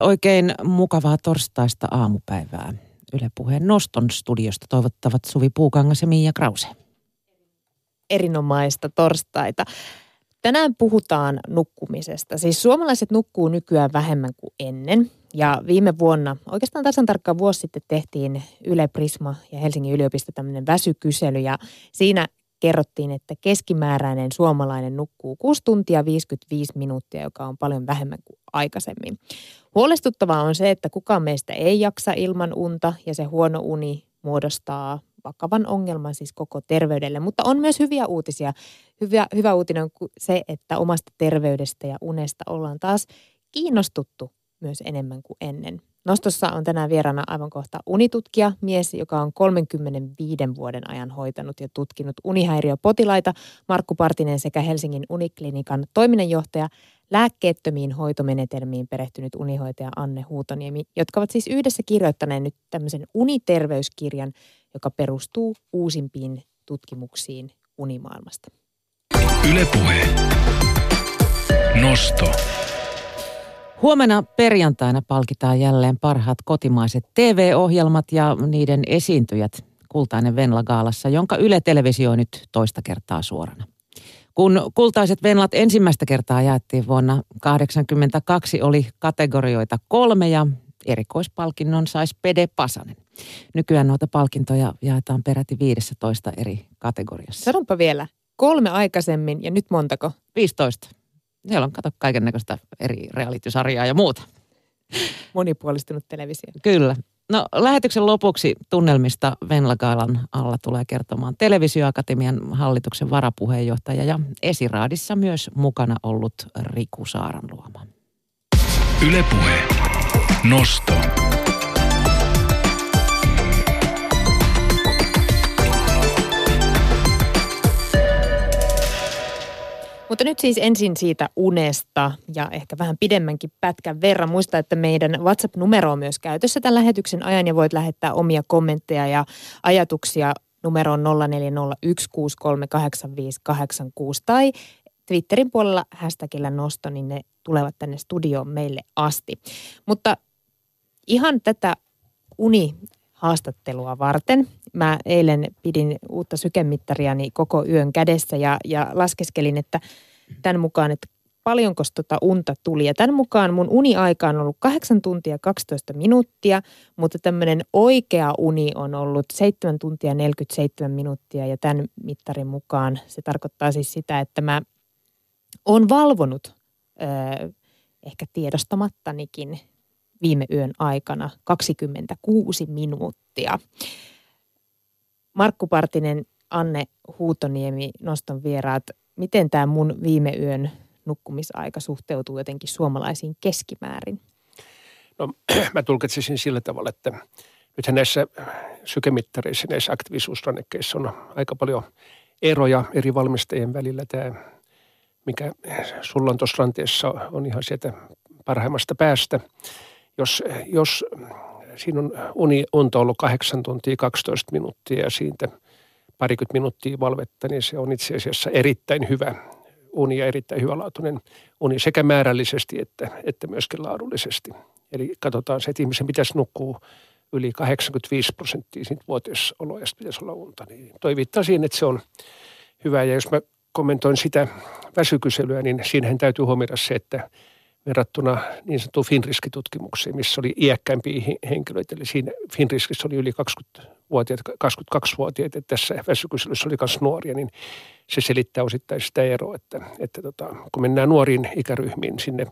Oikein mukavaa torstaista aamupäivää. Yle Puheen Noston studiosta toivottavat Suvi Puukangas ja Miia Krause. Erinomaista torstaita. Tänään puhutaan nukkumisesta. Siis suomalaiset nukkuu nykyään vähemmän kuin ennen. Ja viime vuonna, oikeastaan tasan tarkkaan vuosi sitten tehtiin Yle Prisma ja Helsingin yliopisto tämmöinen väsykysely. Ja siinä kerrottiin, että keskimääräinen suomalainen nukkuu 6 tuntia 55 minuuttia, joka on paljon vähemmän kuin aikaisemmin. Huolestuttavaa on se, että kukaan meistä ei jaksa ilman unta ja se huono uni muodostaa vakavan ongelman siis koko terveydelle. Mutta on myös hyviä uutisia. Hyvä, hyvä uutinen on se, että omasta terveydestä ja unesta ollaan taas kiinnostuttu myös enemmän kuin ennen. Nostossa on tänään vieraana aivan kohta unitutkija, mies, joka on 35 vuoden ajan hoitanut ja tutkinut unihäiriöpotilaita, Markku Partinen sekä Helsingin uniklinikan toiminnanjohtaja, lääkkeettömiin hoitomenetelmiin perehtynyt unihoitaja Anne Huutoniemi, jotka ovat siis yhdessä kirjoittaneet nyt tämmöisen uniterveyskirjan, joka perustuu uusimpiin tutkimuksiin unimaailmasta. Ylepuhe. Nosto. Huomenna perjantaina palkitaan jälleen parhaat kotimaiset TV-ohjelmat ja niiden esiintyjät Kultainen Venla-gaalassa, jonka Yle televisioi nyt toista kertaa suorana. Kun kultaiset venlat ensimmäistä kertaa jaettiin vuonna 1982, oli kategorioita kolme ja erikoispalkinnon saisi Pede Pasanen. Nykyään noita palkintoja jaetaan peräti 15 eri kategoriassa. Sanonpa vielä, kolme aikaisemmin ja nyt montako? 15. Siellä on kato kaiken näköistä eri reality-sarjaa ja muuta. Monipuolistunut televisio. Kyllä. No lähetyksen lopuksi tunnelmista Venlagaalan alla tulee kertomaan Televisioakatemian hallituksen varapuheenjohtaja ja esiraadissa myös mukana ollut Riku Saaranluoma. Ylepuhe. Nosto. Mutta nyt siis ensin siitä unesta ja ehkä vähän pidemmänkin pätkän verran. Muista, että meidän WhatsApp-numero on myös käytössä tämän lähetyksen ajan ja voit lähettää omia kommentteja ja ajatuksia numeroon 0401638586 tai Twitterin puolella hashtagillä nosto, niin ne tulevat tänne studioon meille asti. Mutta ihan tätä uni haastattelua varten. Mä eilen pidin uutta sykemittariani koko yön kädessä ja, ja laskeskelin, että tämän mukaan, että paljonko tota unta tuli. Ja tämän mukaan mun uniaika on ollut 8 tuntia 12 minuuttia, mutta tämmöinen oikea uni on ollut 7 tuntia 47 minuuttia. Ja tämän mittarin mukaan se tarkoittaa siis sitä, että mä oon valvonut ö, ehkä tiedostamattanikin viime yön aikana 26 minuuttia. Markku Partinen, Anne Huutoniemi, Noston vieraat, miten tämä mun viime yön nukkumisaika suhteutuu jotenkin suomalaisiin keskimäärin? No mä tulkitsisin sillä tavalla, että nythän näissä sykemittareissa, näissä aktiivisuusrannekkeissa on aika paljon eroja eri valmistajien välillä. Tämä, mikä sulla on tuossa ranteessa, on ihan sieltä parhaimmasta päästä jos, jos siinä on uni, unto ollut 8 tuntia 12 minuuttia ja siitä parikymmentä minuuttia valvetta, niin se on itse asiassa erittäin hyvä uni ja erittäin hyvälaatuinen uni sekä määrällisesti että, että myöskin laadullisesti. Eli katsotaan se, että ihmisen pitäisi nukkua yli 85 prosenttia siitä vuoteisoloajasta pitäisi olla unta. Niin toi viittaa siihen, että se on hyvä. Ja jos mä kommentoin sitä väsykyselyä, niin siinähän täytyy huomioida se, että verrattuna niin sanottuun Finriski-tutkimukseen, missä oli iäkkäimpiä henkilöitä. Eli siinä Finriskissä oli yli 20-vuotiaat, 22-vuotiaat, että tässä väsykyselyssä oli myös nuoria, niin se selittää osittain sitä eroa, että, että tota, kun mennään nuoriin ikäryhmiin sinne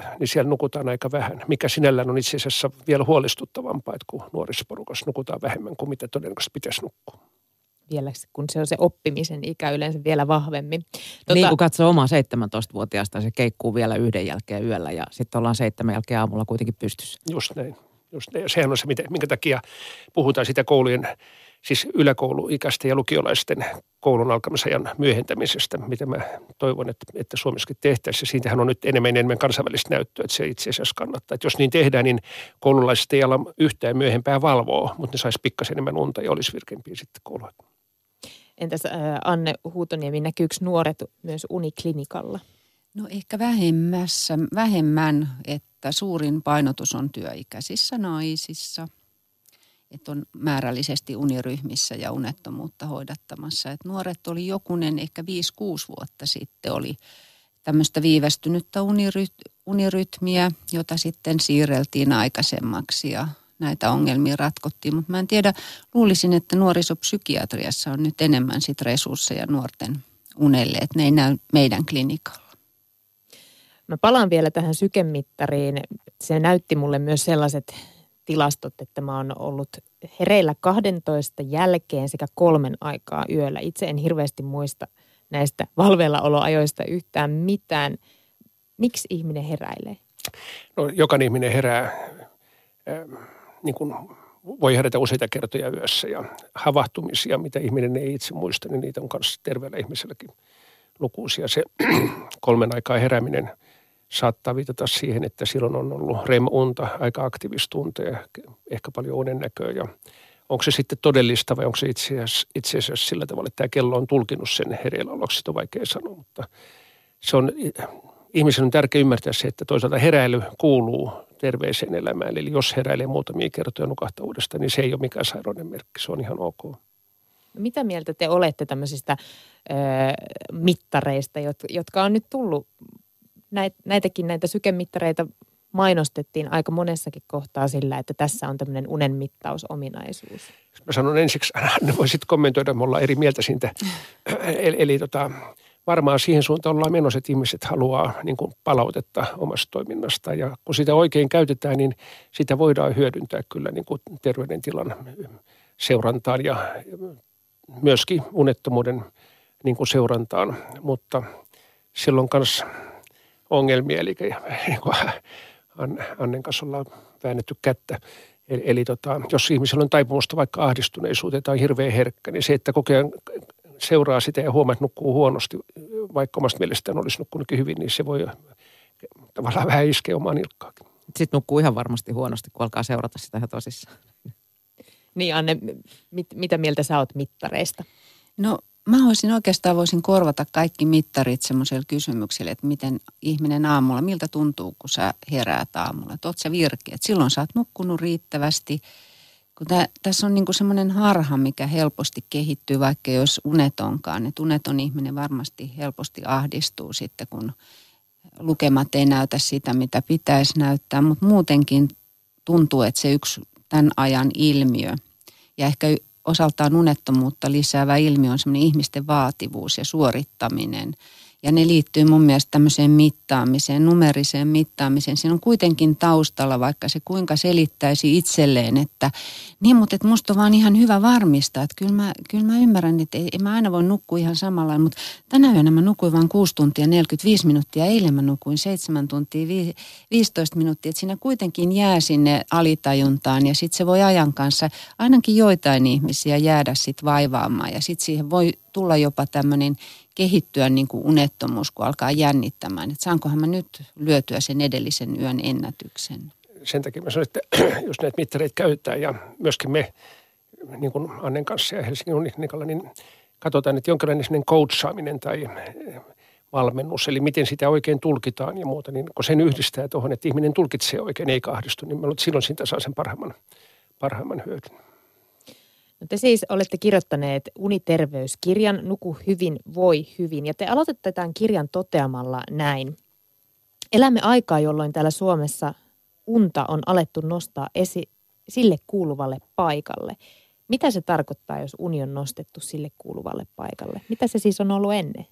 17-18, niin siellä nukutaan aika vähän, mikä sinällään on itse asiassa vielä huolestuttavampaa, että kun nuorissa porukassa nukutaan vähemmän kuin mitä todennäköisesti pitäisi nukkua vielä, kun se on se oppimisen ikä yleensä vielä vahvemmin. Tuota, niin kun katsoo omaa 17-vuotiaasta, se keikkuu vielä yhden jälkeen yöllä ja sitten ollaan seitsemän jälkeen aamulla kuitenkin pystyssä. Just näin. Just näin. Sehän on se, minkä takia puhutaan sitä koulujen, siis yläkouluikäisten ja lukiolaisten koulun alkamisajan myöhentämisestä, mitä mä toivon, että, että Suomessakin tehtäisiin. Siitähän on nyt enemmän enemmän kansainvälistä näyttöä, että se itse asiassa kannattaa. Että jos niin tehdään, niin koululaiset ei ala yhtään myöhempää valvoa, mutta ne saisi pikkasen enemmän unta ja olisi virkempiä sitten kouluja. Entäs Anne Huutoniemi, näkyykö nuoret myös uniklinikalla? No ehkä vähemmässä, vähemmän, että suurin painotus on työikäisissä naisissa. Että on määrällisesti uniryhmissä ja unettomuutta hoidattamassa. Et nuoret oli jokunen, ehkä 5-6 vuotta sitten oli tämmöistä viivästynyttä uniryt- unirytmiä, jota sitten siirreltiin aikaisemmaksi ja näitä ongelmia ratkottiin. Mutta mä en tiedä, luulisin, että nuorisopsykiatriassa on nyt enemmän sit resursseja nuorten unelle, että ne ei näy meidän klinikalla. Mä palaan vielä tähän sykemittariin. Se näytti mulle myös sellaiset tilastot, että mä oon ollut hereillä 12 jälkeen sekä kolmen aikaa yöllä. Itse en hirveästi muista näistä valveillaoloajoista yhtään mitään. Miksi ihminen heräilee? No, jokainen ihminen herää, niin kuin voi herätä useita kertoja yössä ja havahtumisia, mitä ihminen ei itse muista, niin niitä on myös terveellä ihmiselläkin lukuisia. Se kolmen aikaa herääminen saattaa viitata siihen, että silloin on ollut REM-unta, aika aktiivistunteja, ehkä paljon unennäköä ja onko se sitten todellista vai onko se itse asiassa, itse asiassa sillä tavalla, että tämä kello on tulkinut sen hereillä oloksi, on vaikea sanoa, mutta se on, ihmisen on tärkeää ymmärtää se, että toisaalta heräily kuuluu terveeseen elämään. Eli jos heräilee muutamia kertoja nukahtaa uudestaan, niin se ei ole mikään sairauden merkki, se on ihan ok. Mitä mieltä te olette tämmöisistä ö, mittareista, jotka on nyt tullut, näitäkin näitä sykemittareita mainostettiin aika monessakin kohtaa sillä, että tässä on tämmöinen unenmittausominaisuus. Mä sanon ensiksi, Anne voisit kommentoida, me ollaan eri mieltä siitä. Eli, eli tota, varmaan siihen suuntaan ollaan menossa, että ihmiset haluaa niin kuin palautetta omasta toiminnasta. Ja kun sitä oikein käytetään, niin sitä voidaan hyödyntää kyllä niin kuin terveydentilan seurantaan ja myöskin unettomuuden niin kuin seurantaan. Mutta silloin kanssa ongelmia, eli niin kuin Annen kanssa ollaan väännetty kättä. Eli, eli tota, jos ihmisellä on taipumusta vaikka ahdistuneisuuteen tai hirveän herkkä, niin se, että kokee seuraa sitä ja huomaa, että nukkuu huonosti, vaikka omasta mielestään olisi nukkunutkin hyvin, niin se voi tavallaan vähän iskeä omaan nilkkaakin. Sitten nukkuu ihan varmasti huonosti, kun alkaa seurata sitä ihan tosissaan. Niin Anne, mit, mitä mieltä sä oot mittareista? No mä voisin oikeastaan voisin korvata kaikki mittarit semmoiselle kysymykselle, että miten ihminen aamulla, miltä tuntuu, kun sä heräät aamulla. Että oot sä virkeä, silloin sä oot nukkunut riittävästi – kun tää, tässä on niinku semmoinen harha, mikä helposti kehittyy, vaikka jos unetonkaan. Et uneton ihminen varmasti helposti ahdistuu sitten, kun lukemat ei näytä sitä, mitä pitäisi näyttää. Mutta muutenkin tuntuu, että se yksi tämän ajan ilmiö ja ehkä osaltaan unettomuutta lisäävä ilmiö on semmoinen ihmisten vaativuus ja suorittaminen – ja ne liittyy mun mielestä tämmöiseen mittaamiseen, numeriseen mittaamiseen. Siinä on kuitenkin taustalla, vaikka se kuinka selittäisi itselleen, että niin, mutta että musta on vaan ihan hyvä varmistaa. Että kyllä mä, kyllä mä ymmärrän, että ei, mä aina voi nukkua ihan samalla mutta tänä yönä mä nukuin vain 6 tuntia 45 minuuttia. Eilen mä nukuin 7 tuntia 15 minuuttia. Että siinä kuitenkin jää sinne alitajuntaan ja sitten se voi ajan kanssa ainakin joitain ihmisiä jäädä sitten vaivaamaan ja sitten siihen voi tulla jopa tämmöinen kehittyä niin kuin unettomuus, kun alkaa jännittämään. Että saankohan mä nyt lyötyä sen edellisen yön ennätyksen. Sen takia mä sanoin, että jos näitä mittareita käytetään ja myöskin me niin kuin Annen kanssa ja Helsingin Unikalla, niin katsotaan, että jonkinlainen coachaaminen tai valmennus, eli miten sitä oikein tulkitaan ja muuta, niin kun sen yhdistää tuohon, että ihminen tulkitsee oikein, ei kahdistu, niin silloin siitä saa sen parhaimman, parhaimman hyödyn. No te siis olette kirjoittaneet uniterveyskirjan Nuku hyvin, voi hyvin. Ja te aloitatte tämän kirjan toteamalla näin. Elämme aikaa, jolloin täällä Suomessa unta on alettu nostaa esi- sille kuuluvalle paikalle. Mitä se tarkoittaa, jos uni on nostettu sille kuuluvalle paikalle? Mitä se siis on ollut ennen?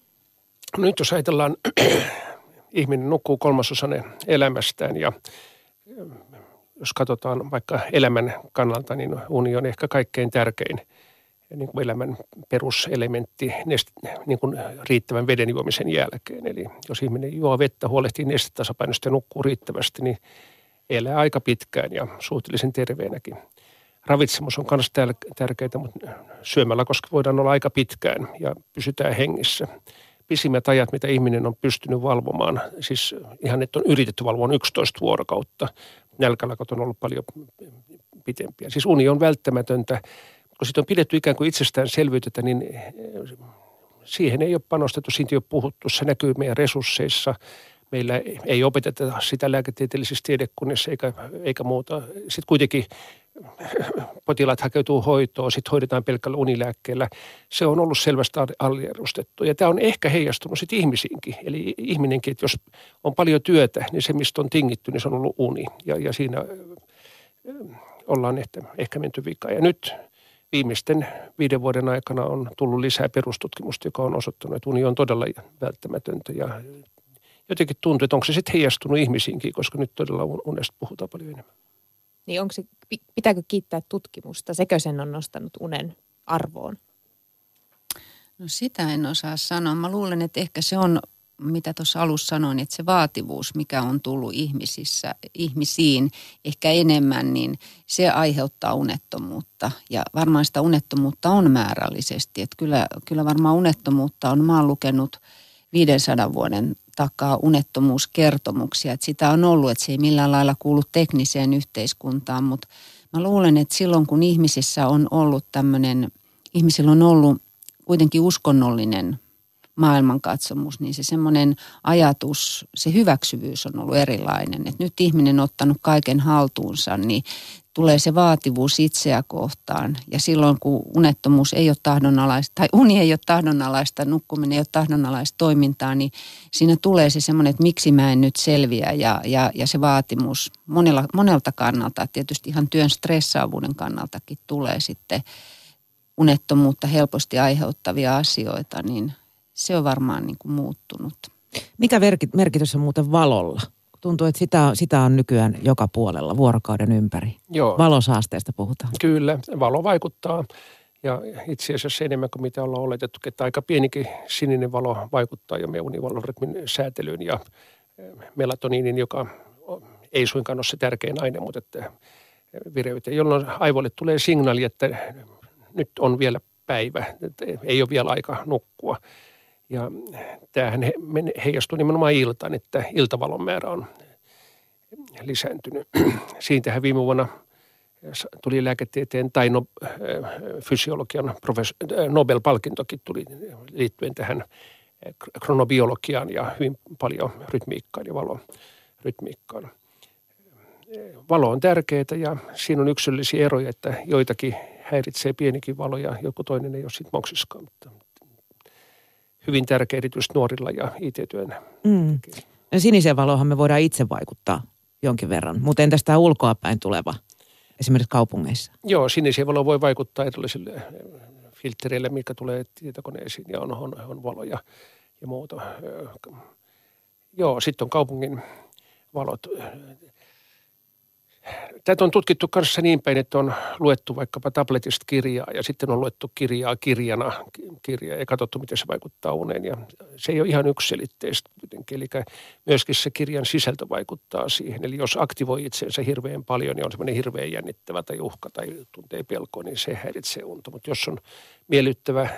No nyt jos ajatellaan, ihminen nukkuu kolmasosan elämästään ja jos katsotaan vaikka elämän kannalta, niin uni on ehkä kaikkein tärkein niin kuin elämän peruselementti nest, niin kuin riittävän veden juomisen jälkeen. Eli jos ihminen juo vettä, huolehtii nestetasapainosta ja nukkuu riittävästi, niin elää aika pitkään ja suhteellisen terveenäkin. Ravitsemus on myös tärkeää, mutta syömällä, koska voidaan olla aika pitkään ja pysytään hengissä. Pisimmät ajat, mitä ihminen on pystynyt valvomaan, siis ihan että on yritetty valvoa 11 vuorokautta, nälkälakot on ollut paljon pitempiä. Siis uni on välttämätöntä. Kun sitä on pidetty ikään kuin itsestäänselvyyttä, niin siihen ei ole panostettu, siitä ei ole puhuttu, se näkyy meidän resursseissa. Meillä ei opeteta sitä lääketieteellisissä tiedekunnissa eikä, eikä muuta. Sitten kuitenkin potilaat hakeutuu hoitoon, sitten hoidetaan pelkällä unilääkkeellä. Se on ollut selvästi aliedustettu ja tämä on ehkä heijastunut sitten ihmisiinkin. Eli ihminenkin, että jos on paljon työtä, niin se mistä on tingitty, niin se on ollut uni ja, ja siinä ollaan ehkä, ehkä menty vikaan. Ja nyt viimeisten viiden vuoden aikana on tullut lisää perustutkimusta, joka on osoittanut, että uni on todella välttämätöntä ja jotenkin tuntuu, että onko se sitten heijastunut ihmisiinkin, koska nyt todella unesta puhutaan paljon enemmän. Niin onko se, pitääkö kiittää tutkimusta? Sekö sen on nostanut unen arvoon? No sitä en osaa sanoa. Mä luulen, että ehkä se on, mitä tuossa alussa sanoin, että se vaativuus, mikä on tullut ihmisissä, ihmisiin ehkä enemmän, niin se aiheuttaa unettomuutta. Ja varmaan sitä unettomuutta on määrällisesti. Että kyllä, kyllä varmaan unettomuutta on, mä lukenut 500 vuoden takaa unettomuuskertomuksia. Että sitä on ollut, että se ei millään lailla kuulu tekniseen yhteiskuntaan, mutta mä luulen, että silloin kun ihmisissä on ollut tämmöinen, ihmisillä on ollut kuitenkin uskonnollinen maailmankatsomus, niin se semmoinen ajatus, se hyväksyvyys on ollut erilainen. Että nyt ihminen on ottanut kaiken haltuunsa, niin tulee se vaativuus itseä kohtaan. Ja silloin kun unettomuus ei ole tahdonalaista, tai uni ei ole tahdonalaista, nukkuminen ei ole tahdonalaista toimintaa, niin siinä tulee se semmoinen, että miksi mä en nyt selviä ja, ja, ja se vaatimus monella, monelta kannalta, tietysti ihan työn stressaavuuden kannaltakin tulee sitten unettomuutta helposti aiheuttavia asioita, niin se on varmaan niin kuin muuttunut. Mikä merkitys on muuten valolla? Tuntuu, että sitä, sitä on nykyään joka puolella vuorokauden ympäri. Joo. Valosaasteesta puhutaan. Kyllä, valo vaikuttaa. Ja itse asiassa enemmän kuin mitä ollaan oletettu, että aika pienikin sininen valo vaikuttaa jo meidän univalorytmin säätelyyn ja eh, melatoniinin, joka ei suinkaan ole se tärkein aine, mutta että vireyteen, jolloin aivoille tulee signaali, että nyt on vielä päivä, että ei ole vielä aika nukkua. Ja tämähän heijastuu nimenomaan iltaan, että iltavalon määrä on lisääntynyt. Siitähän viime vuonna tuli lääketieteen tai no, äh, fysiologian profes- äh, Nobel-palkintokin tuli liittyen tähän kronobiologiaan ja hyvin paljon rytmiikkaan ja valon rytmiikkaan. Valo on tärkeää ja siinä on yksilöllisiä eroja, että joitakin häiritsee pienikin valo ja joku toinen ei ole sitten moksiskaan. Mutta hyvin tärkeä erityisesti nuorilla ja IT-työn. Mm. No siniseen valohan me voidaan itse vaikuttaa jonkin verran, mutta entäs tämä ulkoapäin tuleva, esimerkiksi kaupungeissa? Joo, siniseen valo voi vaikuttaa erilaisille eh, filtreille, mikä tulee tietokoneisiin ja on, on, on valoja ja muuta. Joo, sitten on kaupungin valot Tätä on tutkittu kanssa niin päin, että on luettu vaikkapa tabletista kirjaa ja sitten on luettu kirjaa kirjana kirjaa ja katsottu, miten se vaikuttaa uneen. Ja se ei ole ihan yksilitteistä kuitenkin, eli myöskin se kirjan sisältö vaikuttaa siihen. Eli jos aktivoi itseensä hirveän paljon, niin on semmoinen hirveän jännittävä tai uhka tai tuntee pelkoa, niin se häiritsee unta. Mutta jos on miellyttävä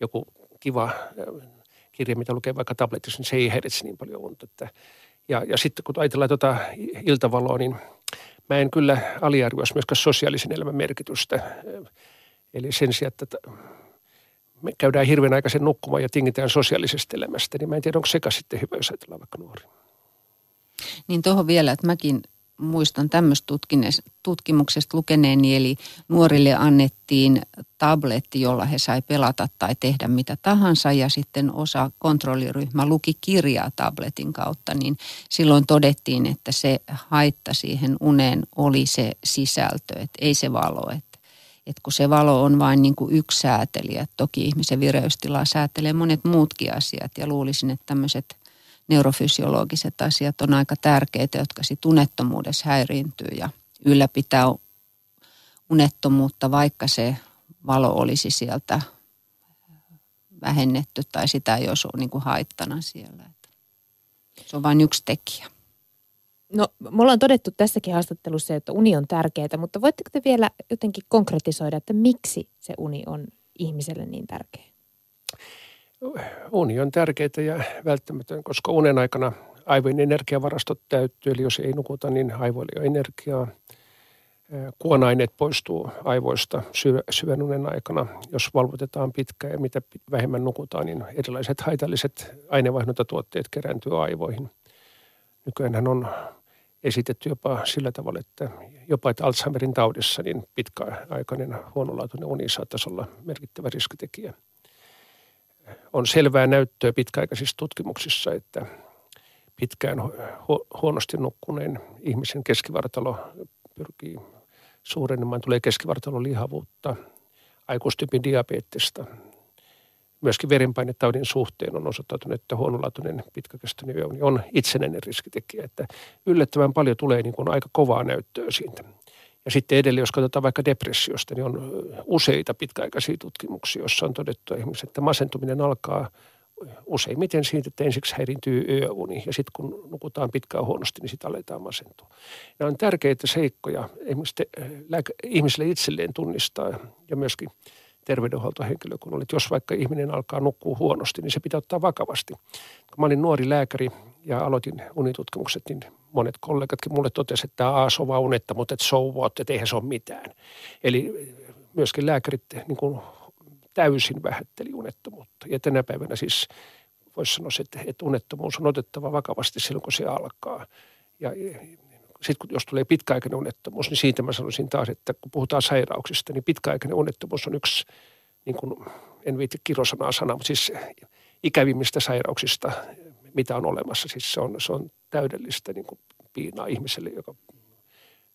joku kiva äh, kirja, mitä lukee vaikka tabletissa, niin se ei häiritse niin paljon unta. ja, ja sitten kun ajatellaan tuota iltavaloa, niin – mä en kyllä aliarvioisi myöskään sosiaalisen elämän merkitystä. Eli sen sijaan, että me käydään hirveän aikaisen nukkumaan ja tingitään sosiaalisesta elämästä, niin mä en tiedä, onko sekä sitten hyvä, jos ajatellaan vaikka nuori. Niin tuohon vielä, että mäkin muistan tämmöistä tutkimuksesta lukeneeni, eli nuorille annettiin tabletti, jolla he sai pelata tai tehdä mitä tahansa ja sitten osa kontrolliryhmä luki kirjaa tabletin kautta, niin silloin todettiin, että se haitta siihen uneen oli se sisältö, että ei se valo, että että kun se valo on vain niin kuin yksi säätelijä, toki ihmisen vireystilaa säätelee monet muutkin asiat ja luulisin, että tämmöiset neurofysiologiset asiat on aika tärkeitä, jotka sitten unettomuudessa häiriintyy ja ylläpitää unettomuutta, vaikka se valo olisi sieltä vähennetty tai sitä ei olisi niin kuin haittana siellä. Se on vain yksi tekijä. No, me ollaan todettu tässäkin haastattelussa, että uni on tärkeää, mutta voitteko te vielä jotenkin konkretisoida, että miksi se uni on ihmiselle niin tärkeä? Uni on tärkeää ja välttämätön, koska unen aikana aivojen energiavarastot täyttyy, eli jos ei nukuta, niin aivoilla ei ole energiaa. kuonaineet poistuu aivoista syvän unen aikana. Jos valvotetaan pitkään ja mitä vähemmän nukutaan, niin erilaiset haitalliset aineenvaihduntattuotteet kerääntyy aivoihin. Nykyään on esitetty jopa sillä tavalla, että jopa että Alzheimerin taudissa niin pitkäaikainen huonolaatuinen uni saattaisi olla merkittävä riskitekijä. On selvää näyttöä pitkäaikaisissa tutkimuksissa, että pitkään huonosti nukkuneen ihmisen keskivartalo pyrkii suurenemaan, tulee keskivartalon lihavuutta, aikuistyypin diabetesta. Myöskin verenpainetaudin suhteen on osoittautunut, että huonolaatuinen pitkäkestoinen yöuni on itsenäinen riskitekijä, että yllättävän paljon tulee niin kuin aika kovaa näyttöä siitä. Ja sitten edelleen, jos katsotaan vaikka depressiosta, niin on useita pitkäaikaisia tutkimuksia, joissa on todettu ihmiset, että masentuminen alkaa useimmiten siitä, että ensiksi häiriintyy yöuni ja sitten kun nukutaan pitkään huonosti, niin sitten aletaan masentua. Nämä on tärkeitä seikkoja ihmisille itselleen tunnistaa ja myöskin terveydenhuoltohenkilökunnalle, että jos vaikka ihminen alkaa nukkua huonosti, niin se pitää ottaa vakavasti. Kun mä olin nuori lääkäri ja aloitin unitutkimukset, niin monet kollegatkin mulle totesivat, että tämä vaan unetta, mutta että so what, että eihän se ole mitään. Eli myöskin lääkärit niin kuin täysin vähätteli unettomuutta. Ja tänä päivänä siis voisi sanoa, että, että unettomuus on otettava vakavasti silloin, kun se alkaa. Ja sitten jos tulee pitkäaikainen unettomuus, niin siitä mä sanoisin taas, että kun puhutaan sairauksista, niin pitkäaikainen unettomuus on yksi, niin kuin, en viitti kirosanaa sanaa, mutta siis ikävimmistä sairauksista, mitä on olemassa. Siis se on, se on täydellistä niin kuin piinaa ihmiselle, joka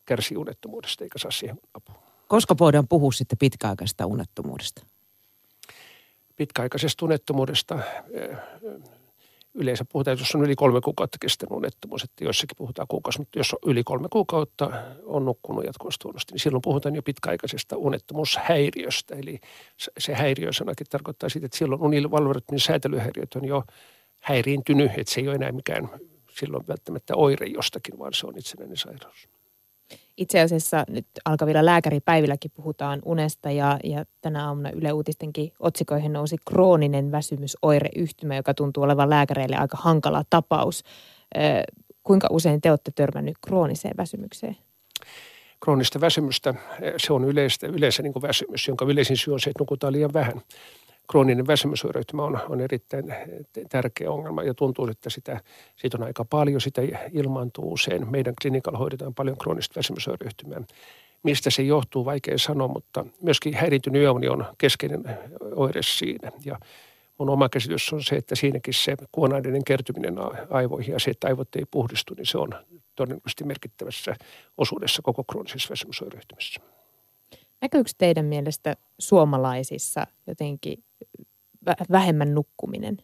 kärsii unettomuudesta eikä saa siihen apua. Koska voidaan puhua sitten pitkäaikaisesta unettomuudesta? pitkäaikaisesta unettomuudesta yleensä puhutaan, jos on yli kolme kuukautta kestänyt unettomuus, että joissakin puhutaan kuukausi, mutta jos on yli kolme kuukautta on nukkunut jatkuvasti huonosti, niin silloin puhutaan jo pitkäaikaisesta unettomuushäiriöstä. Eli se häiriösanakin tarkoittaa sitä, että silloin univalverytmin säätelyhäiriöt on jo häiriintynyt, että se ei ole enää mikään silloin välttämättä oire jostakin, vaan se on itsenäinen sairaus. Itse asiassa nyt alkavilla lääkäripäivilläkin puhutaan unesta ja, ja tänä aamuna Yle Uutistenkin otsikoihin nousi krooninen väsymysoireyhtymä, joka tuntuu olevan lääkäreille aika hankala tapaus. kuinka usein te olette törmännyt krooniseen väsymykseen? Kroonista väsymystä, se on yleistä, yleensä niin väsymys, jonka yleisin syy on se, että nukutaan liian vähän krooninen väsymysoireyhtymä on, on erittäin tärkeä ongelma ja tuntuu, että sitä, siitä on aika paljon, sitä ilmaantuu usein. Meidän klinikalla hoidetaan paljon kroonista väsymysoireyhtymää. Mistä se johtuu, vaikea sanoa, mutta myöskin häiriintynyt yöuni on keskeinen oire siinä. Ja mun oma käsitys on se, että siinäkin se kuonaineiden kertyminen aivoihin ja se, että aivot ei puhdistu, niin se on todennäköisesti merkittävässä osuudessa koko kroonisessa väsymysoireyhtymässä. Näkyykö teidän mielestä suomalaisissa jotenkin vähemmän nukkuminen?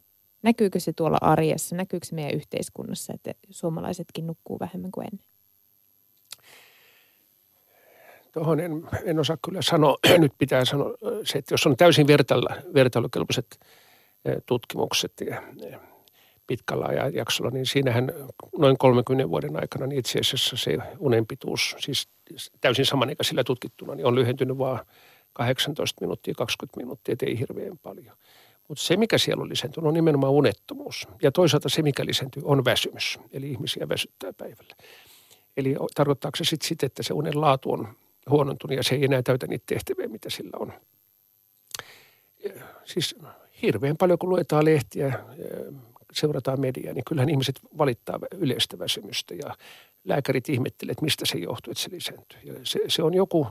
Näkyykö se tuolla arjessa, näkyykö se meidän yhteiskunnassa, että suomalaisetkin nukkuu vähemmän kuin ennen? Tuohon en, en osaa kyllä sanoa. Nyt pitää sanoa se, että jos on täysin vertailukelpoiset tutkimukset ja pitkällä ajanjaksolla, niin siinähän noin 30 vuoden aikana niin itse asiassa se unen pituus, siis täysin samanikäisillä tutkittuna, niin on lyhentynyt vaan 18 minuuttia, 20 minuuttia, ei hirveän paljon. Mutta se, mikä siellä on lisääntynyt, on nimenomaan unettomuus. Ja toisaalta se, mikä lisääntyy, on väsymys. Eli ihmisiä väsyttää päivällä. Eli tarkoittaako se sitten sit, että se unen laatu on huonontunut ja se ei enää täytä niitä tehtäviä, mitä sillä on. Siis hirveän paljon, kun luetaan lehtiä, seurataan mediaa, niin kyllähän ihmiset valittaa yleistä väsymystä ja lääkärit ihmettelevät, mistä se johtuu, että se lisääntyy. Ja se, se on joku,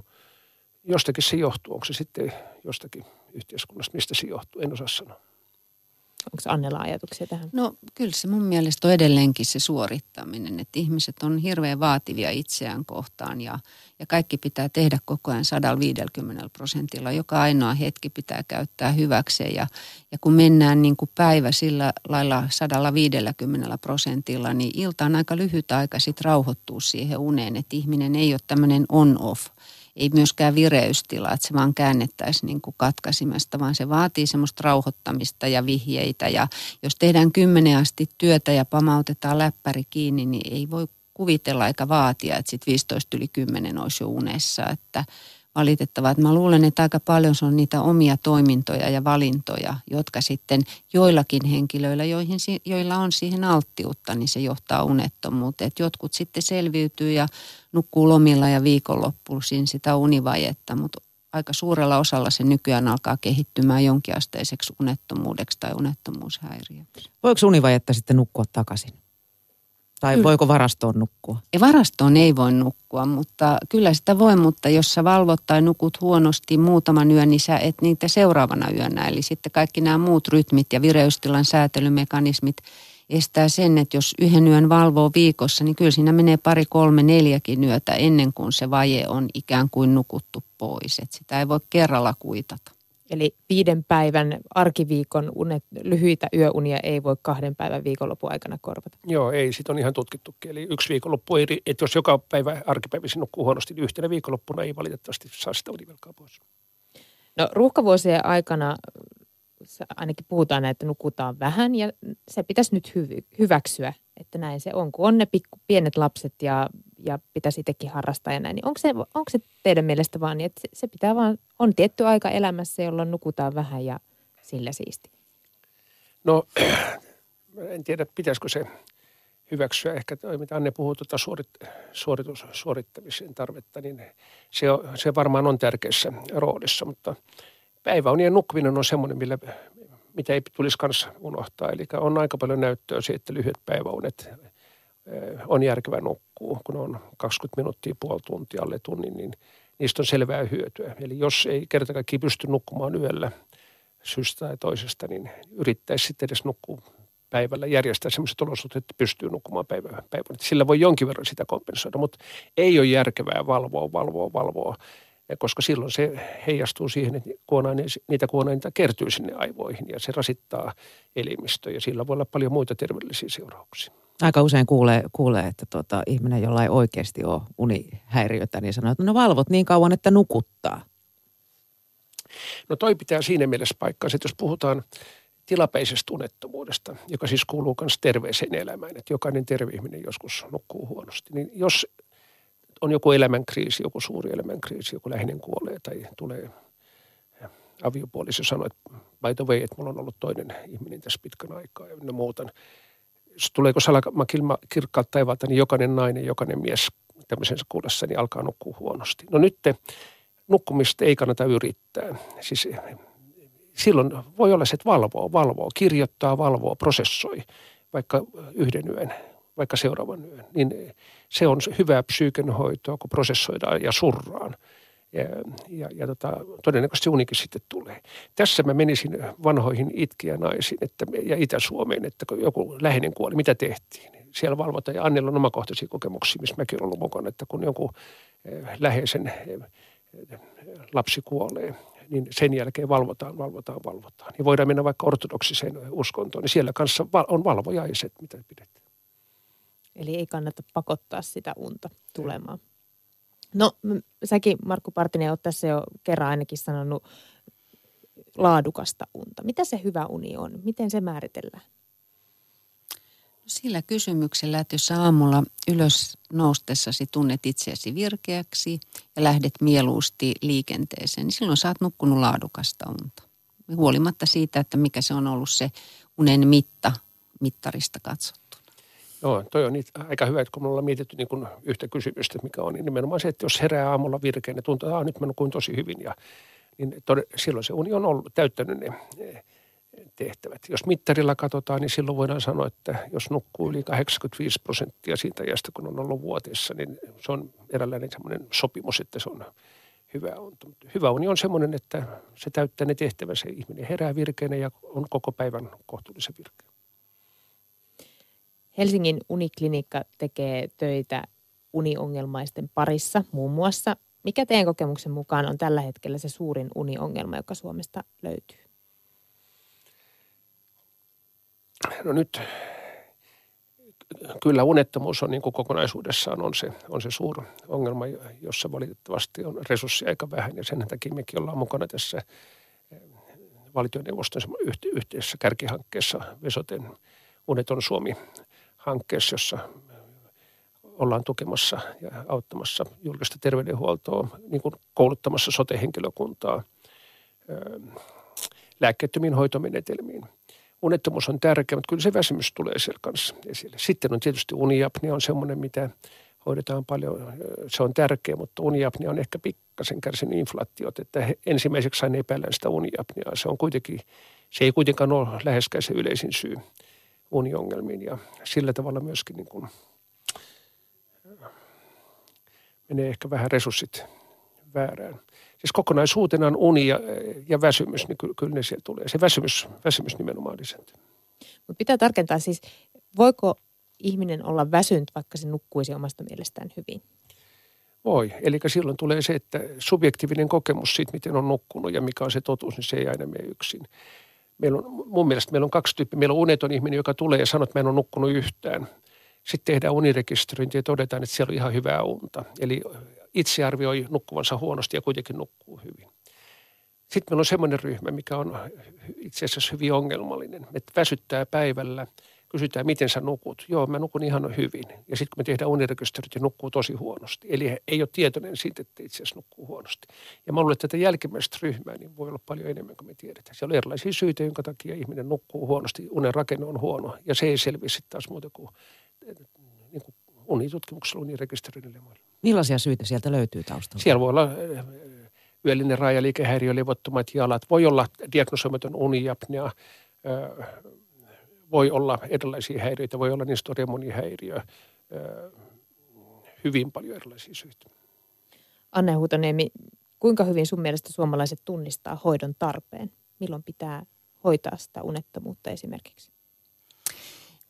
jostakin se johtuu. Onko se sitten jostakin yhteiskunnasta, mistä se johtuu, en osaa sanoa. Onko Annella ajatuksia tähän? No kyllä se mun mielestä on edelleenkin se suorittaminen, että ihmiset on hirveän vaativia itseään kohtaan ja, ja kaikki pitää tehdä koko ajan 150 prosentilla. Joka ainoa hetki pitää käyttää hyväkseen ja, ja kun mennään niin kuin päivä sillä lailla 150 prosentilla, niin ilta on aika lyhyt aika sitten rauhoittua siihen uneen, että ihminen ei ole tämmöinen on-off ei myöskään vireystila, että se vaan käännettäisiin niin kuin katkaisimesta, vaan se vaatii semmoista rauhoittamista ja vihjeitä. Ja jos tehdään kymmenen asti työtä ja pamautetaan läppäri kiinni, niin ei voi kuvitella eikä vaatia, että sitten 15 yli 10 olisi jo unessa. Että valitettavaa. Mä luulen, että aika paljon se on niitä omia toimintoja ja valintoja, jotka sitten joillakin henkilöillä, joihin, joilla on siihen alttiutta, niin se johtaa unettomuuteen. Että jotkut sitten selviytyy ja nukkuu lomilla ja viikonloppuisin sitä univajetta, mutta aika suurella osalla se nykyään alkaa kehittymään jonkinasteiseksi unettomuudeksi tai unettomuushäiriöksi. Voiko univajetta sitten nukkua takaisin? Tai kyllä. voiko varastoon nukkua? Ja varastoon ei voi nukkua, mutta kyllä sitä voi, mutta jos sä valvot tai nukut huonosti muutaman yön, niin sä et niitä seuraavana yönä. Eli sitten kaikki nämä muut rytmit ja vireystilan säätelymekanismit estää sen, että jos yhden yön valvoo viikossa, niin kyllä siinä menee pari, kolme, neljäkin yötä ennen kuin se vaje on ikään kuin nukuttu pois. Että sitä ei voi kerralla kuitata. Eli viiden päivän arkiviikon unet, lyhyitä yöunia ei voi kahden päivän viikonlopun aikana korvata. Joo, ei, sit on ihan tutkittukin. Eli yksi viikonloppu, ei, että jos joka päivä arkipäiväsi nukkuu huonosti, niin yhtenä viikonloppuna ei valitettavasti saa sitä univelkaa pois. No ruuhkavuosien aikana ainakin puhutaan, että nukutaan vähän ja se pitäisi nyt hyv- hyväksyä, että näin se on. Kun on ne pikku, pienet lapset ja, ja pitäisi itsekin harrastaa ja näin, niin onko se, onko se teidän mielestä vaan niin, että se, se pitää vaan, on tietty aika elämässä, jolloin nukutaan vähän ja sillä siisti? No en tiedä, pitäisikö se hyväksyä. Ehkä toi, mitä Anne puhuu tuota suorit, suoritus, suorittamisen tarvetta, niin se, on, se varmaan on tärkeässä roolissa, mutta – päiväunien nukkuminen on semmoinen, millä, mitä ei tulisi kanssa unohtaa. Eli on aika paljon näyttöä siitä, että lyhyet päiväunet on järkevä nukkuu, kun on 20 minuuttia, puoli tuntia, alle tunnin, niin niistä on selvää hyötyä. Eli jos ei kerta kaikkiaan pysty nukkumaan yöllä syystä tai toisesta, niin yrittäisi sitten edes nukkua päivällä, järjestää sellaiset olosuhteet, että pystyy nukkumaan päivä, päivänä. Sillä voi jonkin verran sitä kompensoida, mutta ei ole järkevää valvoa, valvoa, valvoa koska silloin se heijastuu siihen, että niitä kuonaineita kertyy sinne aivoihin ja se rasittaa elimistöä ja sillä voi olla paljon muita terveellisiä seurauksia. Aika usein kuulee, kuulee että tuota, ihminen, jolla ei oikeasti ole unihäiriötä, niin sanoo, että no valvot niin kauan, että nukuttaa. No toi pitää siinä mielessä paikkaa, että jos puhutaan tilapäisestä unettomuudesta, joka siis kuuluu myös terveeseen elämään, että jokainen terve ihminen joskus nukkuu huonosti, niin jos on joku elämänkriisi, joku suuri elämänkriisi, joku läheinen kuolee tai tulee aviopuoliso sanoo, että by the way, että mulla on ollut toinen ihminen tässä pitkän aikaa ja muutan. Jos tuleeko salamakilma kirkkaat taivaalta, niin jokainen nainen, jokainen mies tämmöisensä kuudessa, niin alkaa nukkua huonosti. No nyt te, nukkumista ei kannata yrittää. Siis silloin voi olla se, että valvoo, valvoo, kirjoittaa, valvoo, prosessoi vaikka yhden yön vaikka seuraavan yön, niin se on hyvää psyykenhoitoa, kun prosessoidaan ja surraan. Ja, ja, ja tota, todennäköisesti unikin sitten tulee. Tässä mä menisin vanhoihin itkiä naisiin että, ja Itä-Suomeen, että kun joku läheinen kuoli, mitä tehtiin? Siellä valvotaan ja Annilla on omakohtaisia kokemuksia, missä mäkin olen ollut mukana, että kun joku eh, läheisen eh, lapsi kuolee, niin sen jälkeen valvotaan, valvotaan, valvotaan. Ja voidaan mennä vaikka ortodoksiseen uskontoon, niin siellä kanssa on valvojaiset, mitä pidetään. Eli ei kannata pakottaa sitä unta tulemaan. No säkin Markku Partinen olet tässä jo kerran ainakin sanonut laadukasta unta. Mitä se hyvä uni on? Miten se määritellään? No sillä kysymyksellä, että jos aamulla ylös noustessasi tunnet itseäsi virkeäksi ja lähdet mieluusti liikenteeseen, niin silloin saat nukkunut laadukasta unta. Huolimatta siitä, että mikä se on ollut se unen mitta mittarista katsottu. Joo, toi on niitä, aika hyvä, että kun me ollaan mietitty niin kuin yhtä kysymystä, mikä on, niin nimenomaan se, että jos herää aamulla virkeä, niin tuntuu, että nyt mä nukuin tosi hyvin. Ja, niin tod- silloin se uni on ollut täyttänyt ne tehtävät. Jos mittarilla katsotaan, niin silloin voidaan sanoa, että jos nukkuu yli 85 prosenttia siitä ajasta, kun on ollut vuoteessa, niin se on eräänlainen semmoinen sopimus, että se on hyvä uni. Hyvä uni on semmoinen, että se täyttää ne tehtävänsä. Ihminen herää virkeänä ja on koko päivän kohtuullisen virkeä. Helsingin uniklinikka tekee töitä uniongelmaisten parissa muun muassa. Mikä teidän kokemuksen mukaan on tällä hetkellä se suurin uniongelma, joka Suomesta löytyy? No nyt kyllä unettomuus on niin kuin kokonaisuudessaan on se, on se suuri ongelma, jossa valitettavasti on resursseja aika vähän ja sen takia mekin ollaan mukana tässä eh, valtioneuvoston yhteisessä kärkihankkeessa Vesoten Uneton Suomi hankkeessa, jossa ollaan tukemassa ja auttamassa julkista terveydenhuoltoa, niin kuin kouluttamassa sote-henkilökuntaa lääkkeettömiin hoitomenetelmiin. Unettomuus on tärkeä, mutta kyllä se väsymys tulee siellä kanssa esille. Sitten on tietysti uniapnia on semmoinen, mitä hoidetaan paljon. Se on tärkeä, mutta uniapnia on ehkä pikkasen kärsinyt inflaatiot, että ensimmäiseksi sain epäillä sitä uniapniaa. Se on kuitenkin, se ei kuitenkaan ole läheskään se yleisin syy uniongelmiin ja sillä tavalla myöskin niin kuin menee ehkä vähän resurssit väärään. Siis kokonaisuutena on uni ja, ja väsymys, niin kyllä, kyllä ne siellä tulee. Se väsymys, väsymys nimenomaan lisääntyy. Mutta pitää tarkentaa siis, voiko ihminen olla väsynyt, vaikka se nukkuisi omasta mielestään hyvin? Voi. Eli silloin tulee se, että subjektiivinen kokemus siitä, miten on nukkunut ja mikä on se totuus, niin se ei aina mene yksin. Meillä on, mun mielestä meillä on kaksi tyyppiä. Meillä on uneton ihminen, joka tulee ja sanoo, että mä en ole nukkunut yhtään. Sitten tehdään unirekisteröinti ja todetaan, että siellä on ihan hyvää unta. Eli itse arvioi nukkuvansa huonosti ja kuitenkin nukkuu hyvin. Sitten meillä on semmoinen ryhmä, mikä on itse asiassa hyvin ongelmallinen, että väsyttää päivällä – kysytään, miten sä nukut. Joo, mä nukun ihan hyvin. Ja sitten kun me tehdään unirekisterit, niin nukkuu tosi huonosti. Eli ei ole tietoinen siitä, että itse asiassa nukkuu huonosti. Ja mä luulen, että tätä jälkimmäistä ryhmää niin voi olla paljon enemmän kuin me tiedetään. Siellä on erilaisia syitä, jonka takia ihminen nukkuu huonosti. Unen rakenne on huono. Ja se ei selviä sitten taas muuta kuin, niin kuin unitutkimuksella, unirekisterillä ja muilla. Millaisia syitä sieltä löytyy taustalta? Siellä voi olla äh, yöllinen rajaliikehäiriö, levottomat jalat. Voi olla diagnosoimaton uniapnea, äh, voi olla erilaisia häiriöitä, voi olla nistoremonihäiriö, hyvin paljon erilaisia syitä. Anne Huutoniemi, kuinka hyvin sun mielestä suomalaiset tunnistaa hoidon tarpeen? Milloin pitää hoitaa sitä unettomuutta esimerkiksi?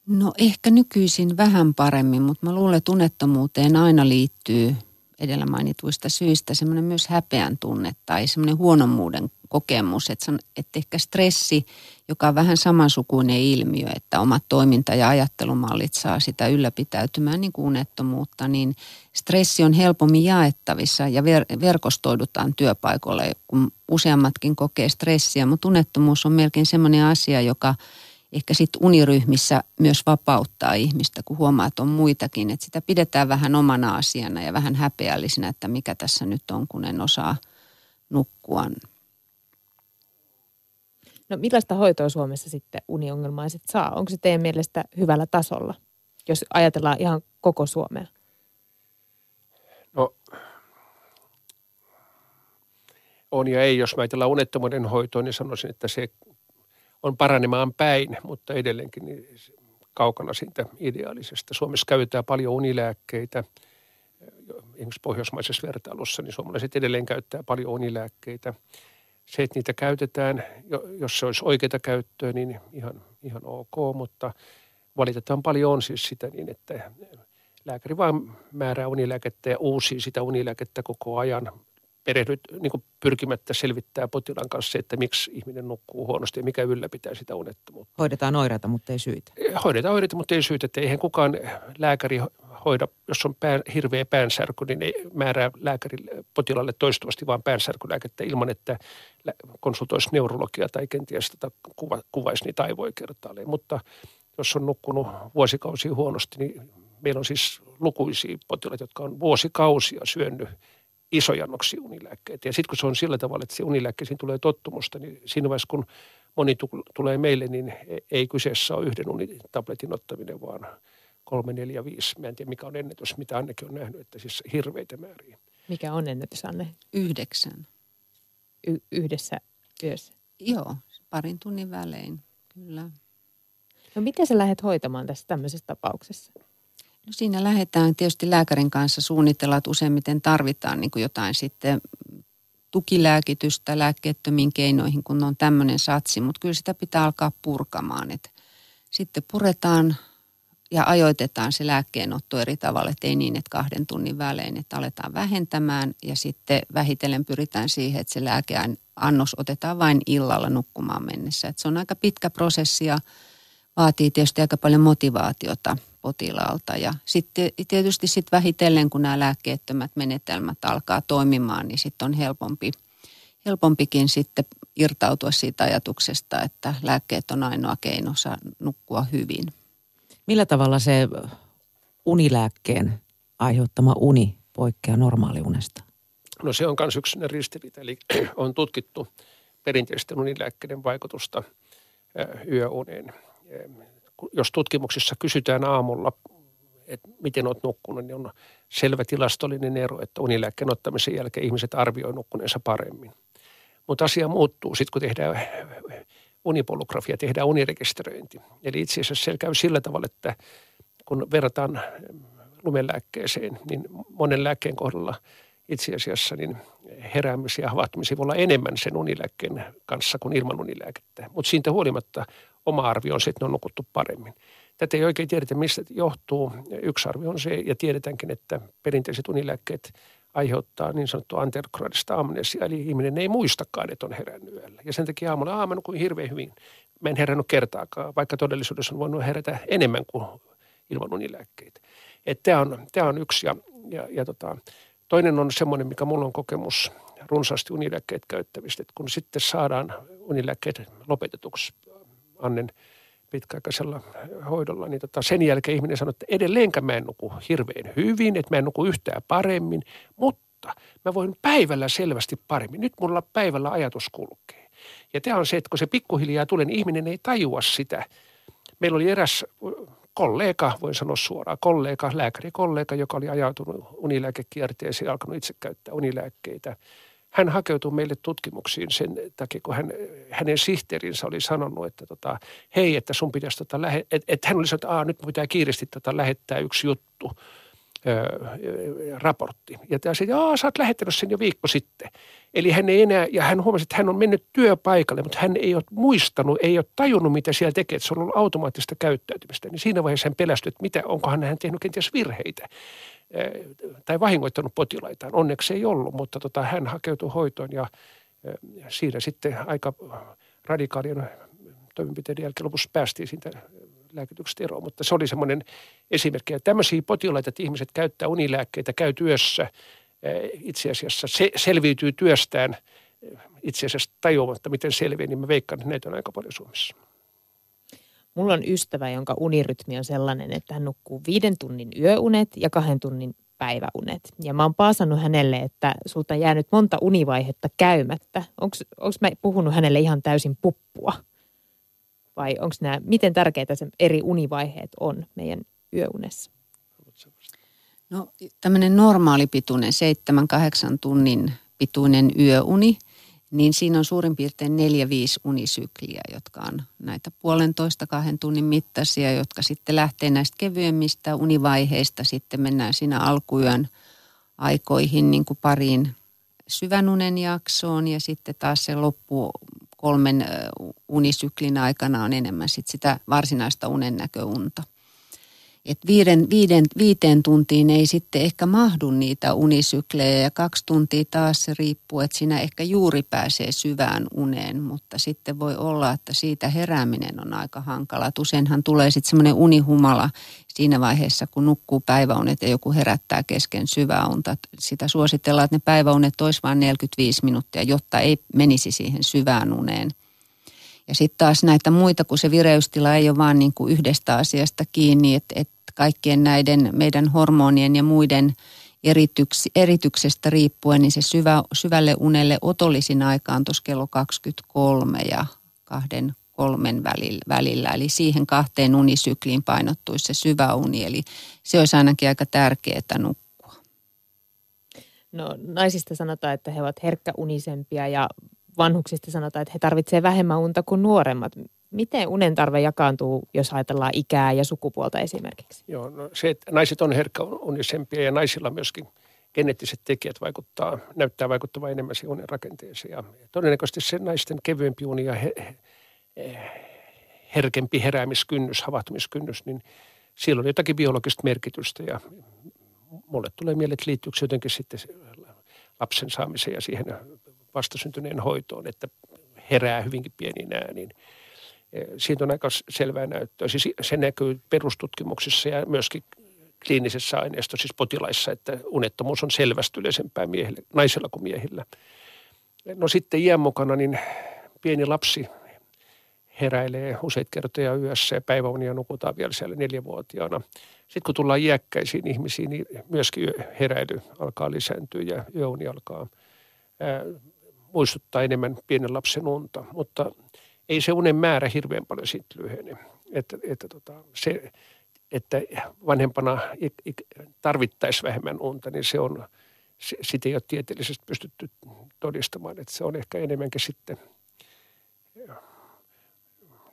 No ehkä nykyisin vähän paremmin, mutta mä luulen, että unettomuuteen aina liittyy edellä mainituista syistä semmoinen myös häpeän tunne tai semmoinen huonommuuden kokemus, että, että ehkä stressi, joka on vähän samansukuinen ilmiö, että omat toiminta- ja ajattelumallit saa sitä ylläpitäytymään niin kuin unettomuutta, niin stressi on helpommin jaettavissa ja ver- verkostoidutaan työpaikoille, kun useammatkin kokee stressiä, mutta unettomuus on melkein semmoinen asia, joka ehkä sitten uniryhmissä myös vapauttaa ihmistä, kun huomaa, että on muitakin, että sitä pidetään vähän omana asiana ja vähän häpeällisenä, että mikä tässä nyt on, kun en osaa nukkua No millaista hoitoa Suomessa sitten uniongelmaiset saa? Onko se teidän mielestä hyvällä tasolla, jos ajatellaan ihan koko Suomea? No on ja ei. Jos mä ajatellaan unettomuuden hoitoa, niin sanoisin, että se on paranemaan päin, mutta edelleenkin niin kaukana siitä ideaalisesta. Suomessa käytetään paljon unilääkkeitä. Esimerkiksi pohjoismaisessa vertailussa, niin suomalaiset edelleen käyttää paljon unilääkkeitä – se, että niitä käytetään, jos se olisi oikeita käyttöä, niin ihan, ihan ok, mutta valitetaan paljon on siis sitä niin, että lääkäri vain määrää unilääkettä ja uusii sitä unilääkettä koko ajan perehdyt, niin kuin pyrkimättä selvittää potilaan kanssa se, että miksi ihminen nukkuu huonosti ja mikä ylläpitää sitä unettomuutta. Hoidetaan oireita, mutta ei syitä. Hoidetaan oireita, mutta ei syitä. Että eihän kukaan lääkäri hoida, jos on pään, hirveä päänsärky, niin ei määrää lääkärille, potilaalle toistuvasti vaan päänsärkylääkettä ilman, että konsultoisi neurologia tai kenties tätä kuva, kuvaisi niitä aivoja kertaalleen. Mutta jos on nukkunut vuosikausia huonosti, niin meillä on siis lukuisia potilaita, jotka on vuosikausia syönyt isoja annoksia unilääkkeitä. Ja sitten kun se on sillä tavalla, että se unilääkkeisiin tulee tottumusta, niin siinä vaiheessa kun moni tulee meille, niin ei kyseessä ole yhden unitabletin ottaminen, vaan kolme, neljä, viisi. Mä en tiedä, mikä on ennätys, mitä Annekin on nähnyt, että siis hirveitä määriä. Mikä on ennätys, Anne? Yhdeksän. Y- yhdessä yössä? Joo, parin tunnin välein, kyllä. No miten sä lähdet hoitamaan tässä tämmöisessä tapauksessa? No siinä lähdetään tietysti lääkärin kanssa suunnitella, että useimmiten tarvitaan niin kuin jotain sitten tukilääkitystä lääkkeettömiin keinoihin, kun on tämmöinen satsi, mutta kyllä sitä pitää alkaa purkamaan. Että sitten puretaan ja ajoitetaan se lääkkeenotto eri tavalla, että ei niin, että kahden tunnin välein, että aletaan vähentämään ja sitten vähitellen pyritään siihen, että se lääkeannos otetaan vain illalla nukkumaan mennessä. Että se on aika pitkä prosessi ja vaatii tietysti aika paljon motivaatiota potilaalta. Ja sitten tietysti sitten vähitellen, kun nämä lääkkeettömät menetelmät alkaa toimimaan, niin sitten on helpompi, helpompikin sitten irtautua siitä ajatuksesta, että lääkkeet on ainoa keino saa nukkua hyvin. Millä tavalla se unilääkkeen aiheuttama uni poikkeaa normaaliunesta? No se on myös yksi ristiriita, eli on tutkittu perinteisten unilääkkeiden vaikutusta yöuneen. Jos tutkimuksissa kysytään aamulla, että miten olet nukkunut, niin on selvä tilastollinen ero, että unilääkkeen ottamisen jälkeen ihmiset arvioivat nukkuneensa paremmin. Mutta asia muuttuu sitten, kun tehdään unipolografia, tehdään unirekisteröinti. Eli itse asiassa se käy sillä tavalla, että kun verrataan lumelääkkeeseen, niin monen lääkkeen kohdalla itse asiassa niin heräämisiä ja havahtumisia voi olla enemmän sen unilääkkeen kanssa kuin ilman unilääkettä. Mutta siitä huolimatta oma arvio on se, että ne on nukuttu paremmin. Tätä ei oikein tiedetä, mistä johtuu. Yksi arvio on se, ja tiedetäänkin, että perinteiset unilääkkeet aiheuttaa niin sanottua anterokradista amnesia, eli ihminen ei muistakaan, että on herännyt yöllä. Ja sen takia aamulla aamu kuin hirveän hyvin. Mä en herännyt kertaakaan, vaikka todellisuudessa on voinut herätä enemmän kuin ilman unilääkkeitä. Tämä on, tää on yksi. Ja, ja, ja tota, toinen on semmoinen, mikä mulla on kokemus runsaasti unilääkkeet käyttävistä, että kun sitten saadaan unilääkkeet lopetetuksi Annen pitkäaikaisella hoidolla, niin tota sen jälkeen ihminen sanoi, että edelleenkään mä en nuku hirveän hyvin, että mä en nuku yhtään paremmin, mutta mä voin päivällä selvästi paremmin. Nyt mulla päivällä ajatus kulkee. Ja tämä on se, että kun se pikkuhiljaa tulee, niin ihminen ei tajua sitä. Meillä oli eräs kollega, voin sanoa suoraan, kollega, lääkärikollega, joka oli ajautunut unilääkekierteeseen ja alkanut itse käyttää unilääkkeitä. Hän hakeutui meille tutkimuksiin sen takia, kun hän, hänen sihteerinsä oli sanonut, että tota, hei, että sun pitäisi, tota, lähe, että et hän oli sanonut, että nyt pitää kiireesti tota, lähettää yksi juttu – raportti. Ja tämä että sä oot lähettänyt sen jo viikko sitten. Eli hän ei enää, ja hän huomasi, että hän on mennyt työpaikalle, mutta hän ei ole muistanut, ei ole tajunnut, mitä siellä tekee, että se on ollut automaattista käyttäytymistä. Niin siinä vaiheessa hän pelästyi, että mitä, onkohan hän tehnyt kenties virheitä tai vahingoittanut potilaitaan. Onneksi ei ollut, mutta tota, hän hakeutui hoitoon ja, ja siinä sitten aika radikaalien toimenpiteiden jälkeen lopussa päästiin siitä lääkityksestä eroon, mutta se oli semmoinen esimerkki. Että tämmöisiä potilaita, että ihmiset käyttää unilääkkeitä, käy työssä, eh, itse asiassa se, selviytyy työstään eh, itse asiassa tajuamatta, miten selviää, niin mä veikkaan, että näitä on aika paljon Suomessa. Mulla on ystävä, jonka unirytmi on sellainen, että hän nukkuu viiden tunnin yöunet ja kahden tunnin päiväunet. Ja mä oon paasannut hänelle, että sulta on jäänyt monta univaihetta käymättä. Onko mä puhunut hänelle ihan täysin puppua? vai onko nämä, miten tärkeitä se eri univaiheet on meidän yöunessa? No tämmöinen normaalipituinen 7-8 tunnin pituinen yöuni, niin siinä on suurin piirtein 4-5 unisykliä, jotka on näitä puolentoista kahden tunnin mittaisia, jotka sitten lähtee näistä kevyemmistä univaiheista. Sitten mennään siinä alkuyön aikoihin niin kuin pariin syvän unen jaksoon ja sitten taas se loppu kolmen unisyklin aikana on enemmän sit sitä varsinaista unennäköunta. Et viiden, viiden, viiteen tuntiin ei sitten ehkä mahdu niitä unisyklejä ja kaksi tuntia taas se riippuu, että siinä ehkä juuri pääsee syvään uneen, mutta sitten voi olla, että siitä herääminen on aika hankala. useinhan tulee sitten semmoinen unihumala siinä vaiheessa, kun nukkuu päiväunet ja joku herättää kesken syvää unta. Sitä suositellaan, että ne päiväunet olisi vain 45 minuuttia, jotta ei menisi siihen syvään uneen. Ja sitten taas näitä muita, kun se vireystila ei ole vaan niin kuin yhdestä asiasta kiinni, että, että kaikkien näiden meidän hormonien ja muiden erityks, erityksestä riippuen, niin se syvä, syvälle unelle otollisin aikaan tuossa kello 23 ja kahden kolmen välillä. Eli siihen kahteen unisykliin painottuisi se syvä uni. Eli se olisi ainakin aika tärkeää nukkua. No naisista sanotaan, että he ovat herkkäunisempia ja vanhuksista sanotaan, että he tarvitsevat vähemmän unta kuin nuoremmat. Miten unen tarve jakaantuu, jos ajatellaan ikää ja sukupuolta esimerkiksi? Joo, no se, että naiset on herkkäunisempia ja naisilla myöskin geneettiset tekijät vaikuttaa, näyttää vaikuttavan enemmän siihen unen rakenteeseen. Ja todennäköisesti se naisten kevyempi uni ja he, he, herkempi heräämiskynnys, havahtumiskynnys, niin siellä on jotakin biologista merkitystä ja mulle tulee mieleen, että liittyykö se jotenkin sitten lapsen saamiseen ja siihen vastasyntyneen hoitoon, että herää hyvinkin pieniin ääniin. Eh, siitä on aika selvää näyttöä. Siis se näkyy perustutkimuksissa ja myöskin kliinisessä aineistossa, siis potilaissa, että unettomuus on selvästi yleisempää miehille, naisilla kuin miehillä. No sitten iän mukana, niin pieni lapsi heräilee useita kertoja yössä ja päiväunia nukutaan vielä siellä neljävuotiaana. Sitten kun tullaan iäkkäisiin ihmisiin, niin myöskin heräily alkaa lisääntyä ja yöuni alkaa muistuttaa enemmän pienen lapsen unta. Mutta ei se unen määrä hirveän paljon sitten lyhene. Että, että, tota, se, että vanhempana tarvittaisiin vähemmän unta, niin se on, sitä ei ole tieteellisesti pystytty todistamaan. Että se on ehkä enemmänkin sitten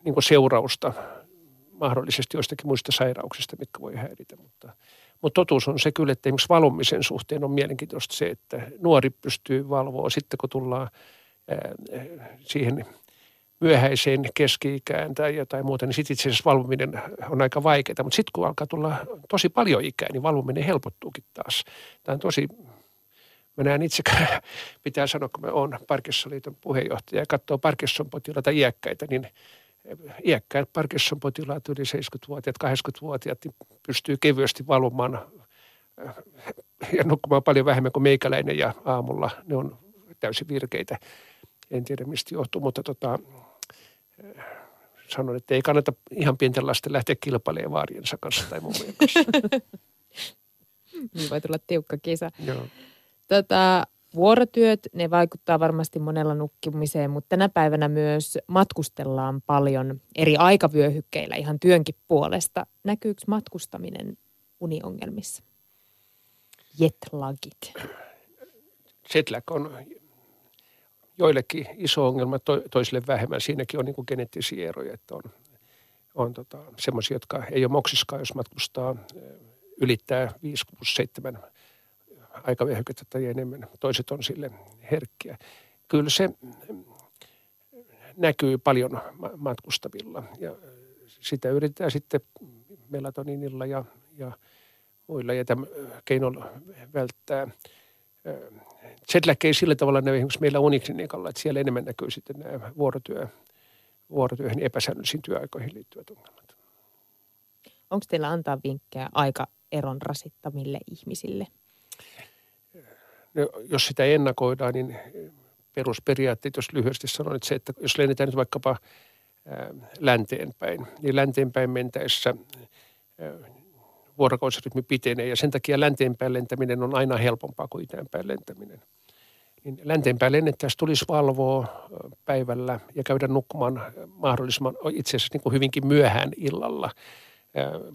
niin kuin seurausta mahdollisesti joistakin muista sairauksista, mitkä voi häiritä. Mutta, mutta totuus on se kyllä, että esimerkiksi valvomisen suhteen on mielenkiintoista se, että nuori pystyy valvoa sitten, kun tullaan ää, siihen myöhäiseen keski-ikään tai jotain muuta, niin sitten itse asiassa valvominen on aika vaikeaa. Mutta sitten kun alkaa tulla tosi paljon ikää, niin valvominen helpottuukin taas. Tämä on tosi, mä näen itse, pitää sanoa, kun mä oon Parkinson-liiton puheenjohtaja ja katsoo Parkinson-potilaita iäkkäitä, niin iäkkäät Parkinson-potilaat, yli 70-vuotiaat, 80-vuotiaat, niin pystyy kevyesti valvomaan äh, ja nukkumaan paljon vähemmän kuin meikäläinen ja aamulla ne on täysin virkeitä. En tiedä mistä johtuu, mutta tota, äh, sanon, että ei kannata ihan pienten lasten lähteä kilpailemaan vaariensa kanssa tai mummojen kanssa. niin voi tulla tiukka kisa. Joo. Tota, vuorotyöt, ne vaikuttaa varmasti monella nukkimiseen, mutta tänä päivänä myös matkustellaan paljon eri aikavyöhykkeillä ihan työnkin puolesta. Näkyykö matkustaminen uniongelmissa? Jetlagit. Jetlag on joillekin iso ongelma, toisille vähemmän. Siinäkin on niin geneettisiä eroja, että on, on tota, semmoisia, jotka ei ole moksiskaan, jos matkustaa ylittää 5, 6, 7 aikavyöhykettä tai enemmän. Toiset on sille herkkiä. Kyllä se näkyy paljon matkustavilla ja sitä yritetään sitten melatoninilla ja, ja muilla ja tämän keinoilla välttää. Jetlag ei sillä tavalla näy esimerkiksi meillä uniklinikalla, että siellä enemmän näkyy sitten nämä vuorotyö, vuorotyöhön epäsäännöllisiin työaikoihin liittyvät ongelmat. Onko teillä antaa vinkkejä aikaeron rasittamille ihmisille? No, jos sitä ennakoidaan, niin perusperiaatteet, jos lyhyesti sanon, että se, että jos lennetään nyt vaikkapa länteenpäin, niin länteenpäin mentäessä vuorokausirytmi pitenee ja sen takia länteenpäin lentäminen on aina helpompaa kuin itäänpäin lentäminen. Niin länteenpäin lennettäessä tulisi valvoa päivällä ja käydä nukkumaan mahdollisimman itse asiassa niin kuin hyvinkin myöhään illalla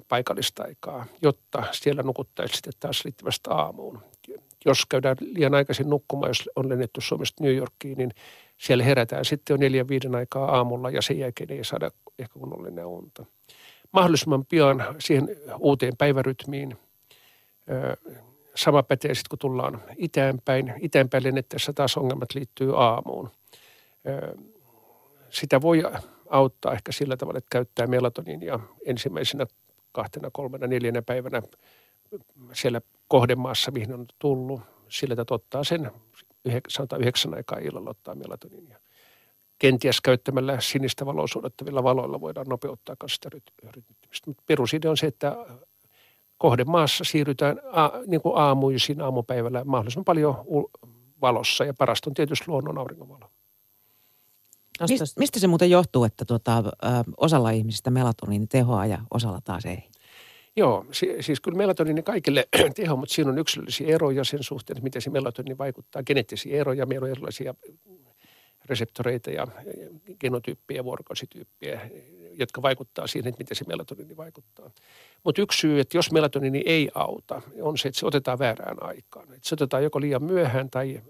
paikallista aikaa, jotta siellä nukuttaisiin sitten taas riittävästi aamuun jos käydään liian aikaisin nukkumaan, jos on lennetty Suomesta New Yorkiin, niin siellä herätään sitten jo neljän viiden aikaa aamulla ja sen jälkeen ei saada ehkä kunnollinen unta. Mahdollisimman pian siihen uuteen päivärytmiin. Sama pätee sitten, kun tullaan itäänpäin. Itäänpäin lennettäessä taas ongelmat liittyy aamuun. Sitä voi auttaa ehkä sillä tavalla, että käyttää melatoninia ensimmäisenä kahtena, kolmena, neljänä päivänä siellä kohdemaassa, mihin on tullut, sillä että ottaa sen, sanotaan yhdeksän aikaa illalla ottaa melatoninia. Kenties käyttämällä sinistä valoa suodattavilla valoilla voidaan nopeuttaa myös sitä rytmittymistä. Mutta perusidea on se, että kohdemaassa siirrytään a, niin kuin aamuisin aamupäivällä mahdollisimman paljon valossa ja parasta on tietysti luonnon auringonvalo. Mistä se muuten johtuu, että tuota, osalla ihmisistä melatoniini tehoaa ja osalla taas ei? Joo, siis kyllä melatoniini kaikille teho, mutta siinä on yksilöllisiä eroja sen suhteen, että miten se melatoniini vaikuttaa. Geneettisiä eroja, meillä on erilaisia reseptoreita ja genotyyppejä, vuorokausityyppejä, jotka vaikuttaa siihen, että miten se melatoniini vaikuttaa. Mutta yksi syy, että jos melatoniini ei auta, on se, että se otetaan väärään aikaan. Että se otetaan joko liian myöhään tai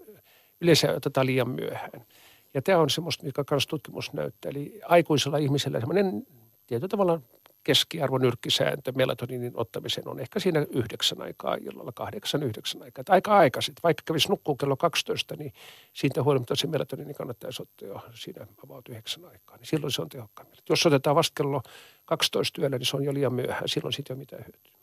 yleensä otetaan liian myöhään. Ja tämä on semmoista, mikä myös tutkimus näyttää. Eli aikuisella ihmisellä semmoinen tietyllä tavalla keskiarvo nyrkkisääntö melatoniinin ottamisen on ehkä siinä yhdeksän aikaa illalla, kahdeksan, yhdeksän aikaa. aika aikaisin. Vaikka kävisi nukkuu kello 12, niin siitä huolimatta se melatoniini kannattaisi ottaa jo siinä about yhdeksän aikaa. Niin silloin se on tehokkaammin. Jos otetaan vasta kello 12 yöllä, niin se on jo liian myöhään. Silloin siitä ei ole mitään hyötyä.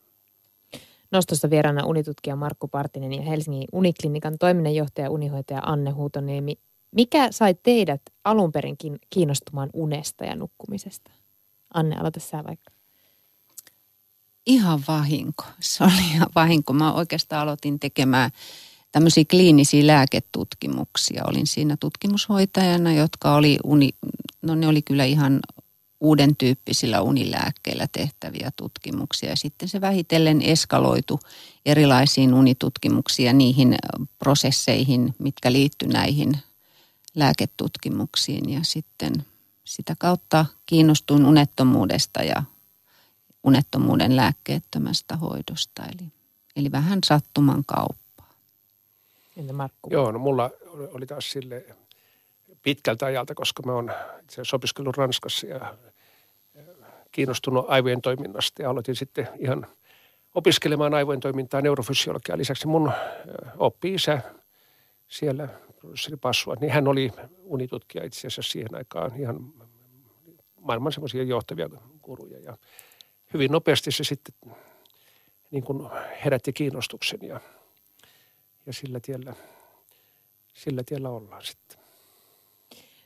Nostossa vieraana unitutkija Markku Partinen ja Helsingin Uniklinikan toiminnanjohtaja unihoitaja Anne Huutoniemi. Mikä sai teidät alun kiinnostumaan unesta ja nukkumisesta? Anne, aloita sä vaikka. Ihan vahinko. Se oli ihan vahinko. Mä oikeastaan aloitin tekemään tämmöisiä kliinisiä lääketutkimuksia. Olin siinä tutkimushoitajana, jotka oli, uni, no ne oli kyllä ihan uuden tyyppisillä unilääkkeillä tehtäviä tutkimuksia. Ja sitten se vähitellen eskaloitu erilaisiin unitutkimuksiin ja niihin prosesseihin, mitkä liittyy näihin lääketutkimuksiin. Ja sitten sitä kautta kiinnostuin unettomuudesta ja unettomuuden lääkkeettömästä hoidosta. Eli, eli vähän sattuman kauppaa. Entä Markku? Joo, no mulla oli taas sille pitkältä ajalta, koska mä oon itse opiskellut Ranskassa ja kiinnostunut aivojen toiminnasta ja aloitin sitten ihan opiskelemaan aivojen toimintaa neurofysiologiaa. Lisäksi mun oppi-isä siellä, Passua, niin hän oli unitutkija itse asiassa siihen aikaan ihan maailman semmoisia johtavia kuruja. Ja hyvin nopeasti se sitten niin kuin herätti kiinnostuksen ja, ja sillä, tiellä, sillä tiellä ollaan sitten.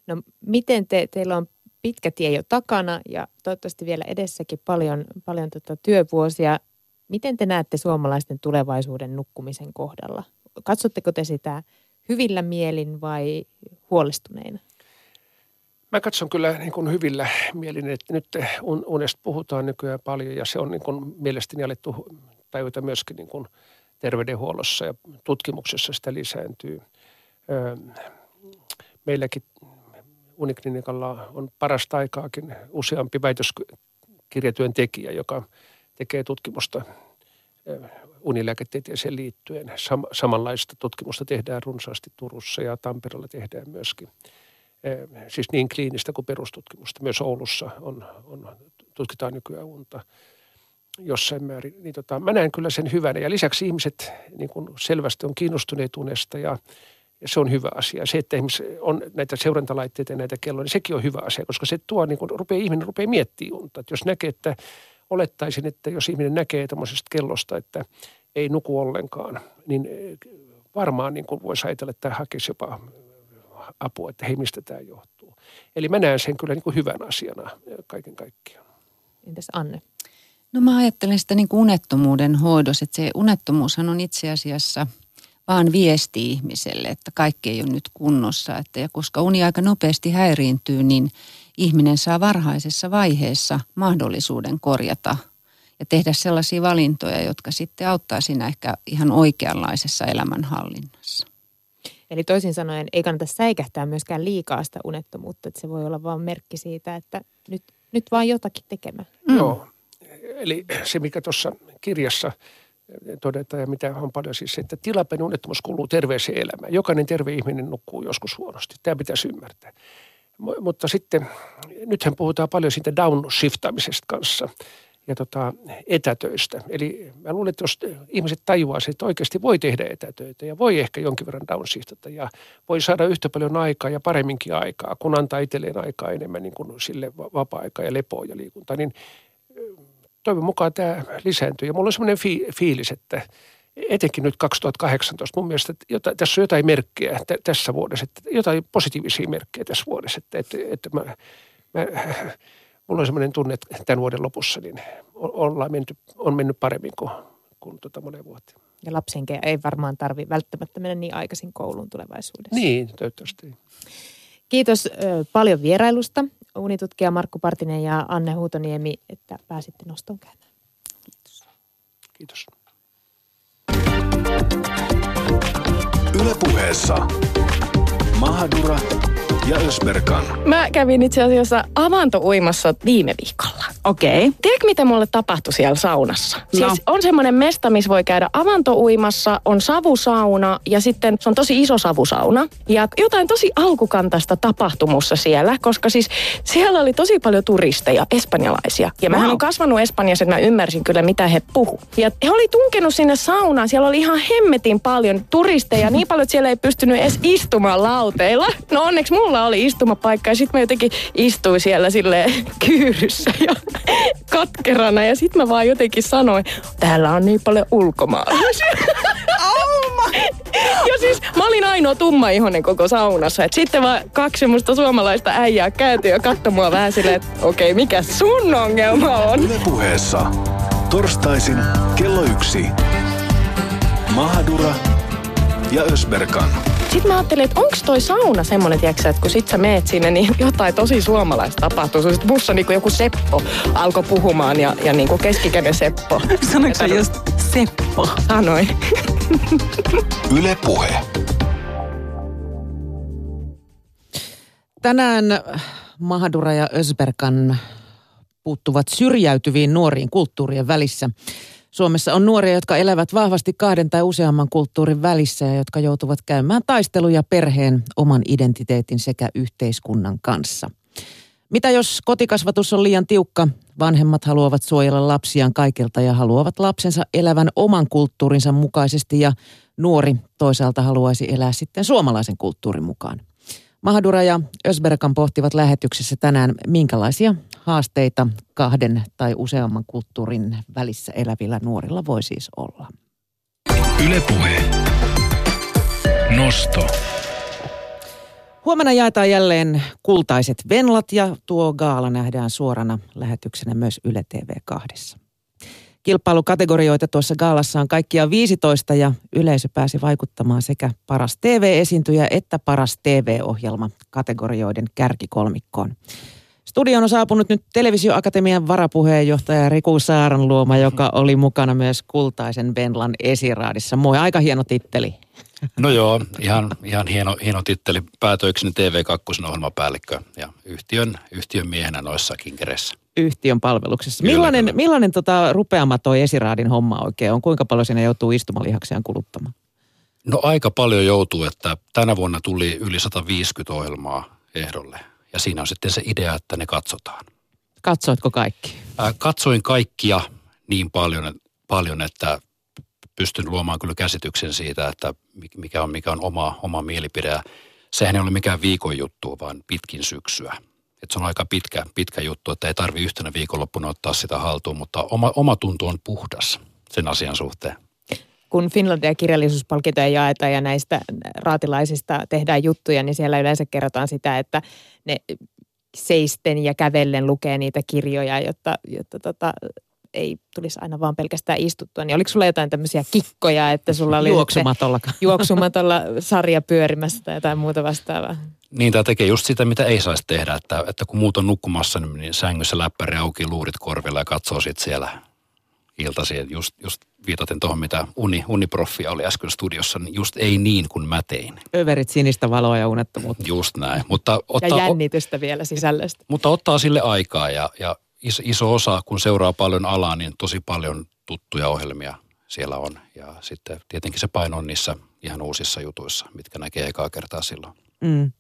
No miten te, teillä on pitkä tie jo takana ja toivottavasti vielä edessäkin paljon, paljon tota työvuosia. Miten te näette suomalaisten tulevaisuuden nukkumisen kohdalla? Katsotteko te sitä hyvillä mielin vai huolestuneina? Mä katson kyllä niin kuin hyvillä mielin, että nyt unesta puhutaan nykyään paljon ja se on niin kuin mielestäni alettu tajuta myöskin niin kuin terveydenhuollossa ja tutkimuksessa sitä lisääntyy. Meilläkin Uniklinikalla on parasta aikaakin useampi väitöskirjatyön tekijä, joka tekee tutkimusta unilääketieteeseen liittyen. Sam- samanlaista tutkimusta tehdään runsaasti Turussa ja Tampereella tehdään myöskin. Siis niin kliinistä kuin perustutkimusta. Myös Oulussa on, on, tutkitaan nykyään unta jossain määrin. Niin tota, mä näen kyllä sen hyvänä. Ja lisäksi ihmiset niin kuin selvästi on kiinnostuneet unesta ja ja se on hyvä asia. Se, että on näitä seurantalaitteita ja näitä kelloja, niin sekin on hyvä asia, koska se tuo, niin kun rupeaa, ihminen rupeaa miettimään unta. Että jos näkee, että olettaisin, että jos ihminen näkee tämmöisestä kellosta, että ei nuku ollenkaan, niin eh, varmaan niin kuin voisi ajatella, että hakisi jopa apua, että hei, mistä tämä johtuu. Eli mä näen sen kyllä niin kuin hyvän asiana eh, kaiken kaikkiaan. Entäs Anne? No mä ajattelen sitä niin kuin unettomuuden hoidossa, että se unettomuushan on itse asiassa – vaan viesti ihmiselle, että kaikki ei ole nyt kunnossa. Että, ja koska uni aika nopeasti häiriintyy, niin ihminen saa varhaisessa vaiheessa mahdollisuuden korjata ja tehdä sellaisia valintoja, jotka sitten auttaa siinä ehkä ihan oikeanlaisessa elämänhallinnassa. Eli toisin sanoen ei kannata säikähtää myöskään liikaa sitä unettomuutta, että se voi olla vain merkki siitä, että nyt, nyt vaan jotakin tekemään. Mm. Joo, eli se mikä tuossa kirjassa – todeta ja mitä on paljon siis, että tilapäinen unettomuus kuuluu terveeseen elämään. Jokainen terve ihminen nukkuu joskus huonosti. Tämä pitäisi ymmärtää. Mutta sitten, nythän puhutaan paljon siitä downshiftaamisesta kanssa ja tota, etätöistä. Eli mä luulen, että jos ihmiset tajuaa että oikeasti voi tehdä etätöitä ja voi ehkä jonkin verran downshiftata ja voi saada yhtä paljon aikaa ja paremminkin aikaa, kun antaa itselleen aikaa enemmän niin kuin sille vapaa-aikaa ja lepoa ja liikuntaa, niin toivon mukaan tämä lisääntyy. Ja mulla on semmoinen fi- fiilis, että etenkin nyt 2018, mun mielestä että jota, tässä on jotain merkkejä t- tässä vuodessa, että jotain positiivisia merkkejä tässä vuodessa, että, että, että mä, mä, mulla on semmoinen tunne, että tämän vuoden lopussa niin ollaan menty, on mennyt paremmin kuin, kuin tota monen vuoteen. Ja lapsenkin ei varmaan tarvi välttämättä mennä niin aikaisin kouluun tulevaisuudessa. Niin, toivottavasti. Kiitos paljon vierailusta unitutkija Markku Partinen ja Anne Huutoniemi, että pääsitte noston käymään. Kiitos. Ylepuheessa Mahadura ja Ösberkan. Mä kävin itse asiassa avantouimassa viime viikolla. Okei. Okay. Tiedätkö, mitä mulle tapahtui siellä saunassa? No. Siis on semmoinen mesta, missä voi käydä avantouimassa, on savusauna ja sitten se on tosi iso savusauna. Ja jotain tosi alkukantaista tapahtumussa siellä, koska siis siellä oli tosi paljon turisteja, espanjalaisia. Ja wow. mä on kasvanut Espanjassa, että mä ymmärsin kyllä, mitä he puhu. Ja he oli tunkenut sinne saunaan, siellä oli ihan hemmetin paljon turisteja, niin paljon, että siellä ei pystynyt edes istumaan lauteilla. No onneksi mulla oli istumapaikka ja sitten mä jotenkin istuin siellä sille kyyryssä ja katkerana ja sitten mä vaan jotenkin sanoin, täällä on niin paljon ulkomaalaisia. ja siis mä olin ainoa tumma ihonen koko saunassa. Et sitten vaan kaksi semmoista suomalaista äijää kääntyi ja katsoi mua vähän silleen, että okei, okay, mikä sun ongelma on? Yle puheessa. Torstaisin kello yksi. Mahadura ja Ösberkan. Sitten mä ajattelin, että onko toi sauna semmoinen, tiiäksä, että kun sit sä meet sinne, niin jotain tosi suomalaista tapahtuu. Sitten musta niin joku Seppo alkoi puhumaan ja, ja niin kuin keskikäden Seppo. Sanoitko sä just Seppo? Sanoin. Yle Puhe. Tänään Mahadura ja Ösberkan puuttuvat syrjäytyviin nuoriin kulttuurien välissä. Suomessa on nuoria, jotka elävät vahvasti kahden tai useamman kulttuurin välissä ja jotka joutuvat käymään taisteluja perheen, oman identiteetin sekä yhteiskunnan kanssa. Mitä jos kotikasvatus on liian tiukka? Vanhemmat haluavat suojella lapsiaan kaikilta ja haluavat lapsensa elävän oman kulttuurinsa mukaisesti ja nuori toisaalta haluaisi elää sitten suomalaisen kulttuurin mukaan. Mahadura ja Ösberkan pohtivat lähetyksessä tänään, minkälaisia haasteita kahden tai useamman kulttuurin välissä elävillä nuorilla voi siis olla. Ylepuhe. Nosto. Huomenna jaetaan jälleen kultaiset venlat ja tuo gaala nähdään suorana lähetyksenä myös Yle TV2. Kilpailukategorioita tuossa gaalassa on kaikkia 15 ja yleisö pääsi vaikuttamaan sekä paras TV-esiintyjä että paras TV-ohjelma kategorioiden kärkikolmikkoon. Studioon on saapunut nyt Televisioakatemian varapuheenjohtaja Riku Saaranluoma, joka oli mukana myös Kultaisen Venlan esiraadissa. Moi, aika hieno titteli. No joo, ihan, ihan hieno, hieno titteli. Päätöikseni TV2 ohjelmapäällikkö ja yhtiön, yhtiön miehenä noissa kinkereissä. Yhtiön palveluksessa. Millainen kyllä. millainen tota, rupeama toi esiraadin homma oikein on? Kuinka paljon siinä joutuu istumalihaksiaan kuluttamaan? No aika paljon joutuu, että tänä vuonna tuli yli 150 ohjelmaa ehdolle. Ja siinä on sitten se idea, että ne katsotaan. Katsoitko kaikki? Ää, katsoin kaikkia niin paljon, paljon, että pystyn luomaan kyllä käsityksen siitä, että mikä on, mikä on oma, oma mielipide. Ja sehän ei ole mikään viikon juttu, vaan pitkin syksyä. Et se on aika pitkä, pitkä juttu, että ei tarvi yhtenä viikonloppuna ottaa sitä haltuun, mutta oma, oma tuntu on puhdas sen asian suhteen. kun Finlandia kirjallisuuspalkintoja jaetaan ja näistä raatilaisista tehdään juttuja, niin siellä yleensä kerrotaan sitä, että ne seisten ja kävellen lukee niitä kirjoja, jotta, jotta tota, ei tulisi aina vaan pelkästään istuttua. Niin oliko sulla jotain tämmöisiä kikkoja, että sulla oli Juoksumatollakaan. juoksumatolla sarja pyörimässä tai jotain muuta vastaavaa? Niin, tämä tekee just sitä, mitä ei saisi tehdä, että, että kun muut on nukkumassa, niin sängyssä läppäri auki, luurit korvilla ja katsoo sitten siellä iltaisin. Just, just viitaten tuohon, mitä uni, uniproffia oli äsken studiossa, niin just ei niin kuin mä tein. Överit sinistä valoa ja unettomuutta. Just näin. Mutta Ja ottaa, jännitystä vielä sisällöstä. mutta ottaa sille aikaa ja, ja iso, iso osa, kun seuraa paljon alaa, niin tosi paljon tuttuja ohjelmia siellä on. Ja sitten tietenkin se paino on niissä ihan uusissa jutuissa, mitkä näkee ekaa kertaa silloin. Mm.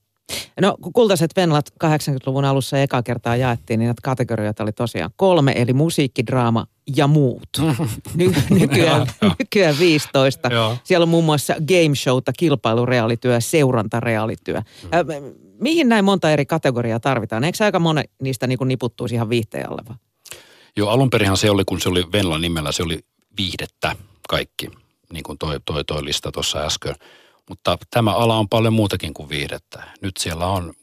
No kun kultaiset venlat 80-luvun alussa eka kertaa jaettiin, niin näitä kategorioita oli tosiaan kolme, eli musiikki, draama ja muut. Ny- nykyään, nykyään 15. Joo. Siellä on muun muassa game showta, kilpailureaalityö, seurantareaalityö. Mm. Mihin näin monta eri kategoriaa tarvitaan? Eikö aika moni niistä niin niputtuisi ihan viihteen alle vaan? Joo, alun perinhan se oli, kun se oli Venla nimellä, se oli viihdettä kaikki, niin kuin toi, toi, toi lista tuossa äsken. Mutta tämä ala on paljon muutakin kuin viihdettä. Nyt siellä on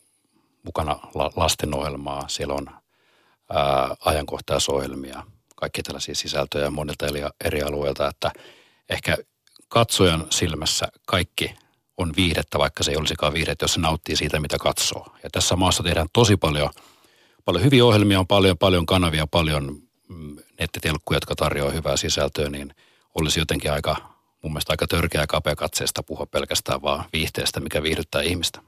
mukana la, lastenohjelmaa, siellä on ää, ajankohtaisohjelmia, kaikki tällaisia sisältöjä monilta eri, eri alueilta, että ehkä katsojan silmässä kaikki on viihdettä, vaikka se ei olisikaan viihdettä, jos se nauttii siitä, mitä katsoo. Ja tässä maassa tehdään tosi paljon, paljon hyviä ohjelmia, on paljon, paljon kanavia, paljon mm, nettitelkkuja, jotka tarjoaa hyvää sisältöä, niin olisi jotenkin aika, mun mielestä aika törkeä ja kapea katseesta puhua pelkästään vaan viihteestä, mikä viihdyttää ihmistä.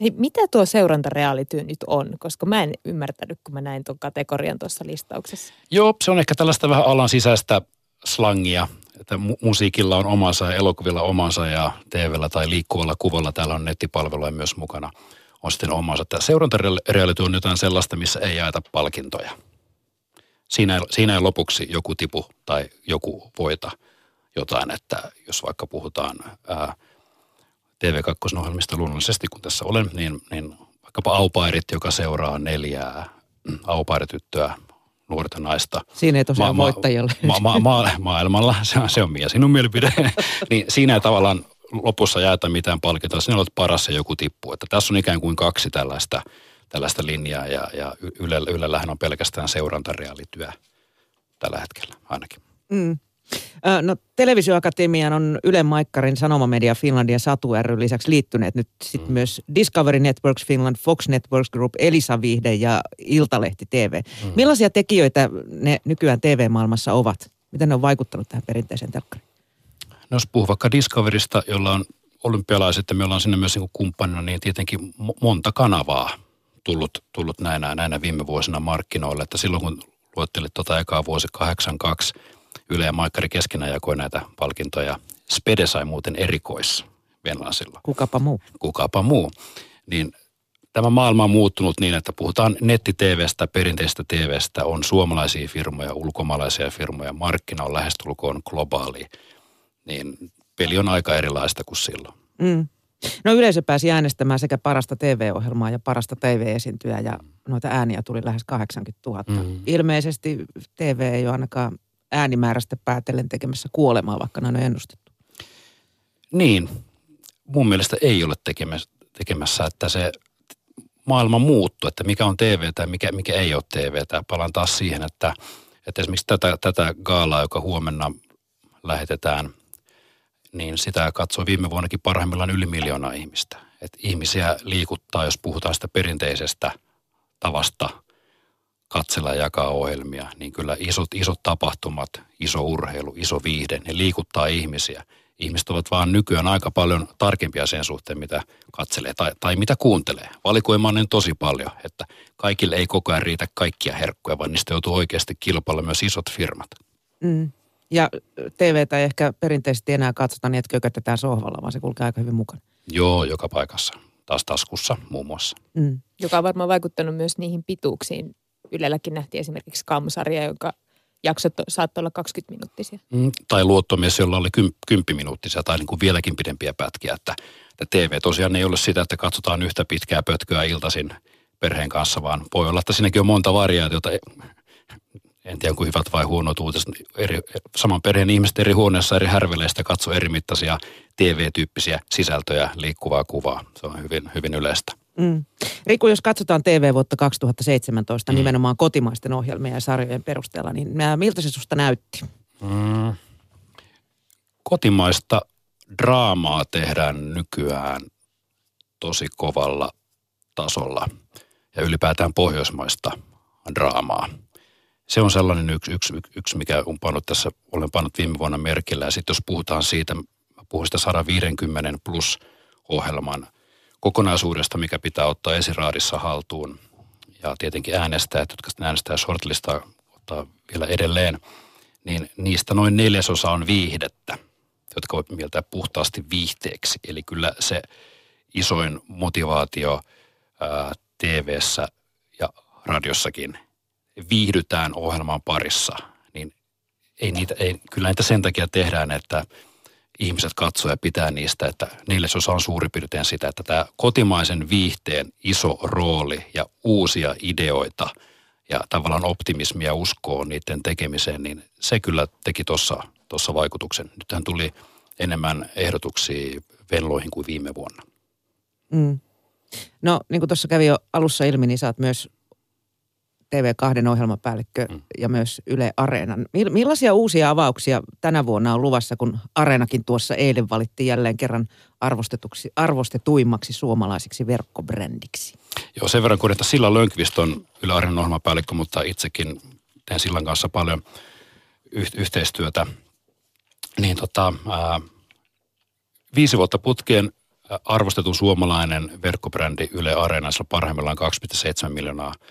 Hei, mitä tuo seurantareaalityö nyt on? Koska mä en ymmärtänyt, kun mä näin tuon kategorian tuossa listauksessa. Joo, se on ehkä tällaista vähän alan sisäistä slangia, että mu- musiikilla on omansa ja elokuvilla omansa ja TVllä tai liikkuvalla kuvalla, täällä on nettipalveluja myös mukana, on sitten omansa. Tämä seurantareality on jotain sellaista, missä ei jaeta palkintoja. Siinä ei, siinä ei lopuksi joku tipu tai joku voita jotain, että jos vaikka puhutaan ää, TV2-ohjelmista luonnollisesti, kun tässä olen, niin, niin vaikkapa aupairit, joka seuraa neljää mm, auparityttöä, nuorta naista. Siinä ei tosiaan voittajalle. Ma, ma, ma, maailmalla, se on, se on mies, sinun mielipide. niin siinä ei tavallaan lopussa jaeta mitään palkintoa, sinä olet paras ja joku tippuu. Että tässä on ikään kuin kaksi tällaista, tällaista linjaa ja, ja Yle, Ylellähän on pelkästään seurantareaalityö tällä hetkellä ainakin. Mm. No Televisioakatemian on Yle Maikkarin Sanomamedia Finland ja Satu ry lisäksi liittyneet nyt sitten mm. myös Discovery Networks Finland, Fox Networks Group, Elisa Vihde ja Iltalehti TV. Mm. Millaisia tekijöitä ne nykyään TV-maailmassa ovat? Miten ne on vaikuttanut tähän perinteiseen telkkariin? No jos puhuu vaikka Discoverysta, jolla on olympialaiset ja me ollaan sinne myös niin kumppanina, niin tietenkin monta kanavaa tullut, tullut näinä, näinä viime vuosina markkinoille. Että silloin kun luettelit tuota ekaa vuosi 82, Yle ja Maikkari keskenään jakoi näitä palkintoja. Spede sai muuten erikois Venlansilla. Kukapa muu. Kukapa muu. Niin tämä maailma on muuttunut niin, että puhutaan netti-TVstä, perinteistä TVstä, on suomalaisia firmoja, ulkomaalaisia firmoja, markkina on lähestulkoon globaali. Niin peli on aika erilaista kuin silloin. Mm. No yleisö pääsi äänestämään sekä parasta TV-ohjelmaa ja parasta TV-esintyä ja noita ääniä tuli lähes 80 000. Mm. Ilmeisesti TV ei ole ainakaan äänimäärästä päätellen tekemässä kuolemaa, vaikka näin on ennustettu. Niin, mun mielestä ei ole tekemässä, että se maailma muuttuu, että mikä on TV tai mikä, mikä ei ole TV. Palaan taas siihen, että, että esimerkiksi tätä, tätä gaalaa, joka huomenna lähetetään – niin sitä katsoi viime vuonnakin parhaimmillaan yli miljoonaa ihmistä. Et ihmisiä liikuttaa, jos puhutaan sitä perinteisestä tavasta katsella ja jakaa ohjelmia, niin kyllä isot, isot tapahtumat, iso urheilu, iso viihde, ne liikuttaa ihmisiä. Ihmiset ovat vaan nykyään aika paljon tarkempia sen suhteen, mitä katselee tai, tai mitä kuuntelee. Valikoima on niin tosi paljon, että kaikille ei koko ajan riitä kaikkia herkkuja, vaan niistä joutuu oikeasti kilpailla myös isot firmat. Mm. Ja TVtä ei ehkä perinteisesti enää katsota niin, että kökötetään sohvalla, vaan se kulkee aika hyvin mukana. Joo, joka paikassa. Taas taskussa muun muassa. Mm. Joka on varmaan vaikuttanut myös niihin pituuksiin. Ylelläkin nähtiin esimerkiksi Kamsarja, joka jaksot saattoi olla 20 minuuttisia. Mm, tai luottomies, jolla oli kym, 10 minuuttisia tai niin kuin vieläkin pidempiä pätkiä. Että, että TV tosiaan ei ole sitä, että katsotaan yhtä pitkää pötköä iltaisin perheen kanssa, vaan voi olla, että siinäkin on monta variaatiota en tiedä kuin hyvät vai huonot uutiset, eri, saman perheen ihmiset eri huoneessa eri härveleistä katsoo eri mittaisia TV-tyyppisiä sisältöjä, liikkuvaa kuvaa. Se on hyvin, hyvin yleistä. Mm. Riku, jos katsotaan TV vuotta 2017 mm. nimenomaan kotimaisten ohjelmien ja sarjojen perusteella, niin miltä se susta näytti? Mm. Kotimaista draamaa tehdään nykyään tosi kovalla tasolla ja ylipäätään pohjoismaista draamaa se on sellainen yksi, yksi, yksi mikä on pannut tässä, olen pannut viime vuonna merkillä. Ja sitten jos puhutaan siitä, mä puhun sitä 150 plus ohjelman kokonaisuudesta, mikä pitää ottaa esiraadissa haltuun. Ja tietenkin äänestäjät, jotka sitten äänestää shortlistaa ottaa vielä edelleen, niin niistä noin neljäsosa on viihdettä, jotka voi mieltää puhtaasti viihteeksi. Eli kyllä se isoin motivaatio ää, TV-ssä ja radiossakin – viihdytään ohjelman parissa, niin ei niitä, ei, kyllä niitä sen takia tehdään, että ihmiset katsoo ja pitää niistä, että neljäsosa on suurin piirtein sitä, että tämä kotimaisen viihteen iso rooli ja uusia ideoita ja tavallaan optimismia uskoa niiden tekemiseen, niin se kyllä teki tuossa tossa vaikutuksen. Nythän tuli enemmän ehdotuksia velloihin kuin viime vuonna. Mm. No niin kuin tuossa kävi jo alussa ilmi, niin sä oot myös TV2 ohjelmapäällikkö mm. ja myös Yle Areenan. Millaisia uusia avauksia tänä vuonna on luvassa, kun Areenakin tuossa eilen valittiin jälleen kerran arvostetuksi, arvostetuimmaksi suomalaisiksi verkkobrändiksi? Joo, sen verran kun että Silla Lönkvist on Yle Areenan ohjelmapäällikkö, mutta itsekin teen Sillan kanssa paljon yh- yhteistyötä. Niin tota, ää, viisi vuotta putkeen arvostetun suomalainen verkkobrändi Yle Areenassa parhaimmillaan 2,7 miljoonaa –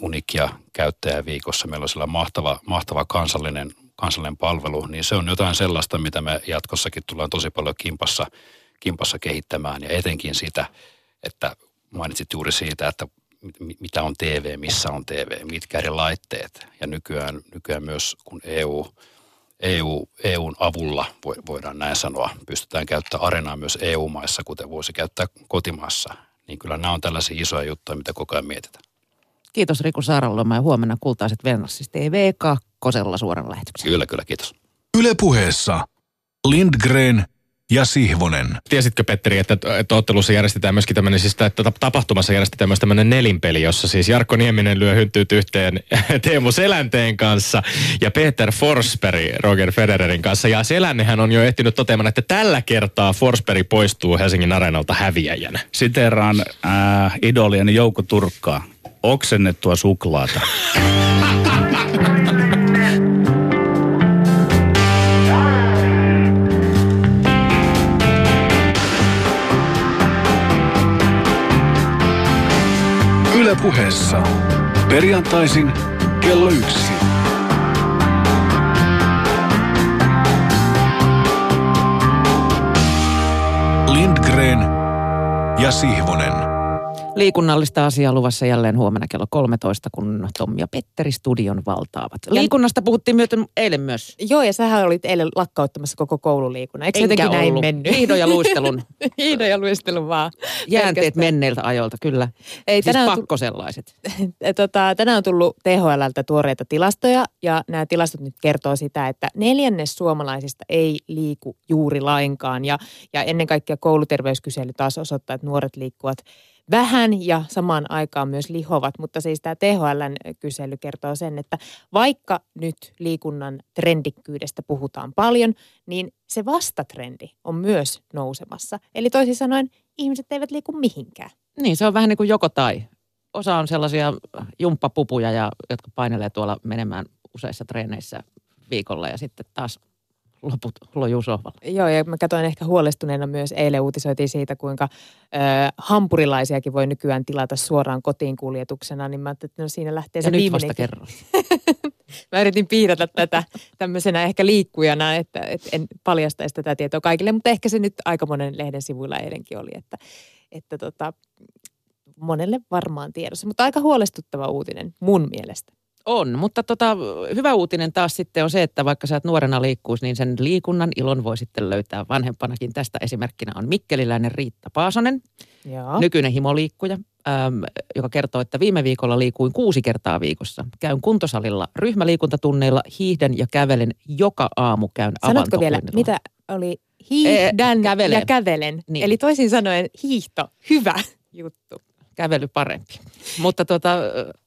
unikia käyttäjää viikossa. Meillä on siellä mahtava, mahtava kansallinen, kansallinen palvelu, niin se on jotain sellaista, mitä me jatkossakin tullaan tosi paljon kimpassa, kimpassa kehittämään ja etenkin sitä, että mainitsit juuri siitä, että mitä on TV, missä on TV, mitkä eri laitteet ja nykyään, nykyään myös kun EU, EU, EUn avulla voidaan näin sanoa, pystytään käyttämään arenaa myös EU-maissa, kuten voisi käyttää kotimaassa, niin kyllä nämä on tällaisia isoja juttuja, mitä koko ajan mietitään. Kiitos Riku Saaraloma ja huomenna Kultaiset Venlassis TV2 suoran lähetyksen. Kyllä, kyllä, kiitos. Ylepuheessa Lindgren ja Sihvonen. Tiesitkö Petteri, että, että ottelussa järjestetään myöskin tämmöinen, siis että tapahtumassa järjestetään myös tämmöinen nelinpeli, jossa siis Jarkko Nieminen lyö hynttyyt yhteen Teemu Selänteen kanssa ja Peter Forsberg Roger Federerin kanssa. Ja Selännehän on jo ehtinyt toteamaan, että tällä kertaa Forsberg poistuu Helsingin areenalta häviäjänä. Siteraan äh, idolieni Jouko Turkkaa. Oksennettua suklaata. Ylepuheessa perjantaisin kello yksi. Lindgren ja Sihvonen. Liikunnallista asiaa luvassa jälleen huomenna kello 13, kun Tommi ja Petteri studion valtaavat. Liikunnasta puhuttiin myöten eilen myös. Joo, ja sähän olit eilen lakkauttamassa koko koululiikunnan. Eikö jotenkin näin mennyt? Hiidon ja luistelun. Hiidon ja luistelun vaan. Jäänteet Pelkästään. menneiltä ajoilta, kyllä. Ei, Siis tänään, on pakko sellaiset. tota, tänään on tullut THLltä tuoreita tilastoja, ja nämä tilastot nyt kertoo sitä, että neljännes suomalaisista ei liiku juuri lainkaan. Ja, ja ennen kaikkea kouluterveyskysely taas osoittaa, että nuoret liikkuvat vähän ja samaan aikaan myös lihovat, mutta siis tämä THLn kysely kertoo sen, että vaikka nyt liikunnan trendikkyydestä puhutaan paljon, niin se vastatrendi on myös nousemassa. Eli toisin sanoen ihmiset eivät liiku mihinkään. Niin, se on vähän niin kuin joko tai. Osa on sellaisia jumppapupuja, ja, jotka painelee tuolla menemään useissa treeneissä viikolla ja sitten taas loput lojuu sohvalla. Joo, ja mä katsoin ehkä huolestuneena myös, eilen uutisoitiin siitä, kuinka ö, hampurilaisiakin voi nykyään tilata suoraan kotiin kuljetuksena, niin mä ajattelin, että no siinä lähtee se Ja nyt viimeinen. vasta kerran. Mä yritin piirata tätä tämmöisenä ehkä liikkujana, että, että en paljastaisi tätä tietoa kaikille, mutta ehkä se nyt aika monen lehden sivuilla eilenkin oli, että, että tota, monelle varmaan tiedossa. Mutta aika huolestuttava uutinen mun mielestä. On, mutta tota, hyvä uutinen taas sitten on se, että vaikka sä et nuorena liikkuisi, niin sen liikunnan ilon voi sitten löytää vanhempanakin. Tästä esimerkkinä on mikkeliläinen Riitta Paasonen, Joo. nykyinen himoliikkuja, äm, joka kertoo, että viime viikolla liikuin kuusi kertaa viikossa. Käyn kuntosalilla ryhmäliikuntatunneilla, hiihden ja kävelen joka aamu käyn Sanotko vielä, mitä oli hiihdän Ee, kävelen. ja kävelen? Niin. Eli toisin sanoen hiihto, hyvä juttu. Kävely parempi. Mutta tuota,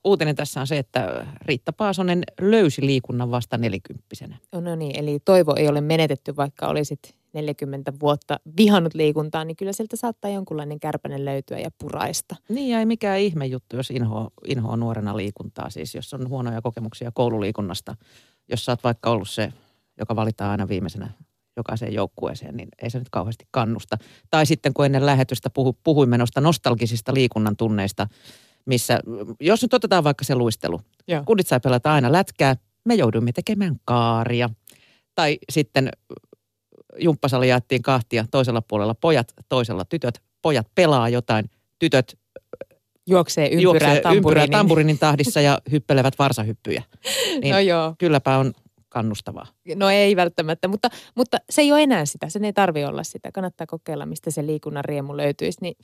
uutinen tässä on se, että Riitta Paasonen löysi liikunnan vasta nelikymppisenä. Oh, no niin, eli toivo ei ole menetetty, vaikka olisit 40 vuotta vihannut liikuntaa, niin kyllä sieltä saattaa jonkunlainen kärpänen löytyä ja puraista. Niin ja ei mikään ihme juttu, jos inhoa, inhoa nuorena liikuntaa. Siis jos on huonoja kokemuksia koululiikunnasta, jos sä oot vaikka ollut se, joka valitaan aina viimeisenä jokaiseen joukkueeseen, niin ei se nyt kauheasti kannusta. Tai sitten kun ennen lähetystä puhu, puhuimme noista nostalgisista liikunnan tunneista, missä, jos nyt otetaan vaikka se luistelu. Joo. Kundit sai pelata aina lätkää, me joudumme tekemään kaaria. Tai sitten jumppasali jaettiin kahtia, toisella puolella pojat, toisella tytöt. Pojat pelaa jotain, tytöt Juoksee ympyrää juoksee ympyrää tamburiinin. tamburinin tahdissa ja hyppelevät varsahyppyjä. Niin No joo, kylläpä on kannustavaa. no ei välttämättä, mutta, mutta se ei ole enää sitä, sen ei tarvi olla sitä. Kannattaa kokeilla, mistä se liikunnan riemu löytyisi, niin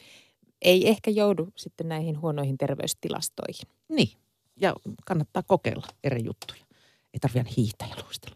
ei ehkä joudu sitten näihin huonoihin terveystilastoihin. Niin, ja kannattaa kokeilla eri juttuja. Ei tarvitse hiihtää ja luistella.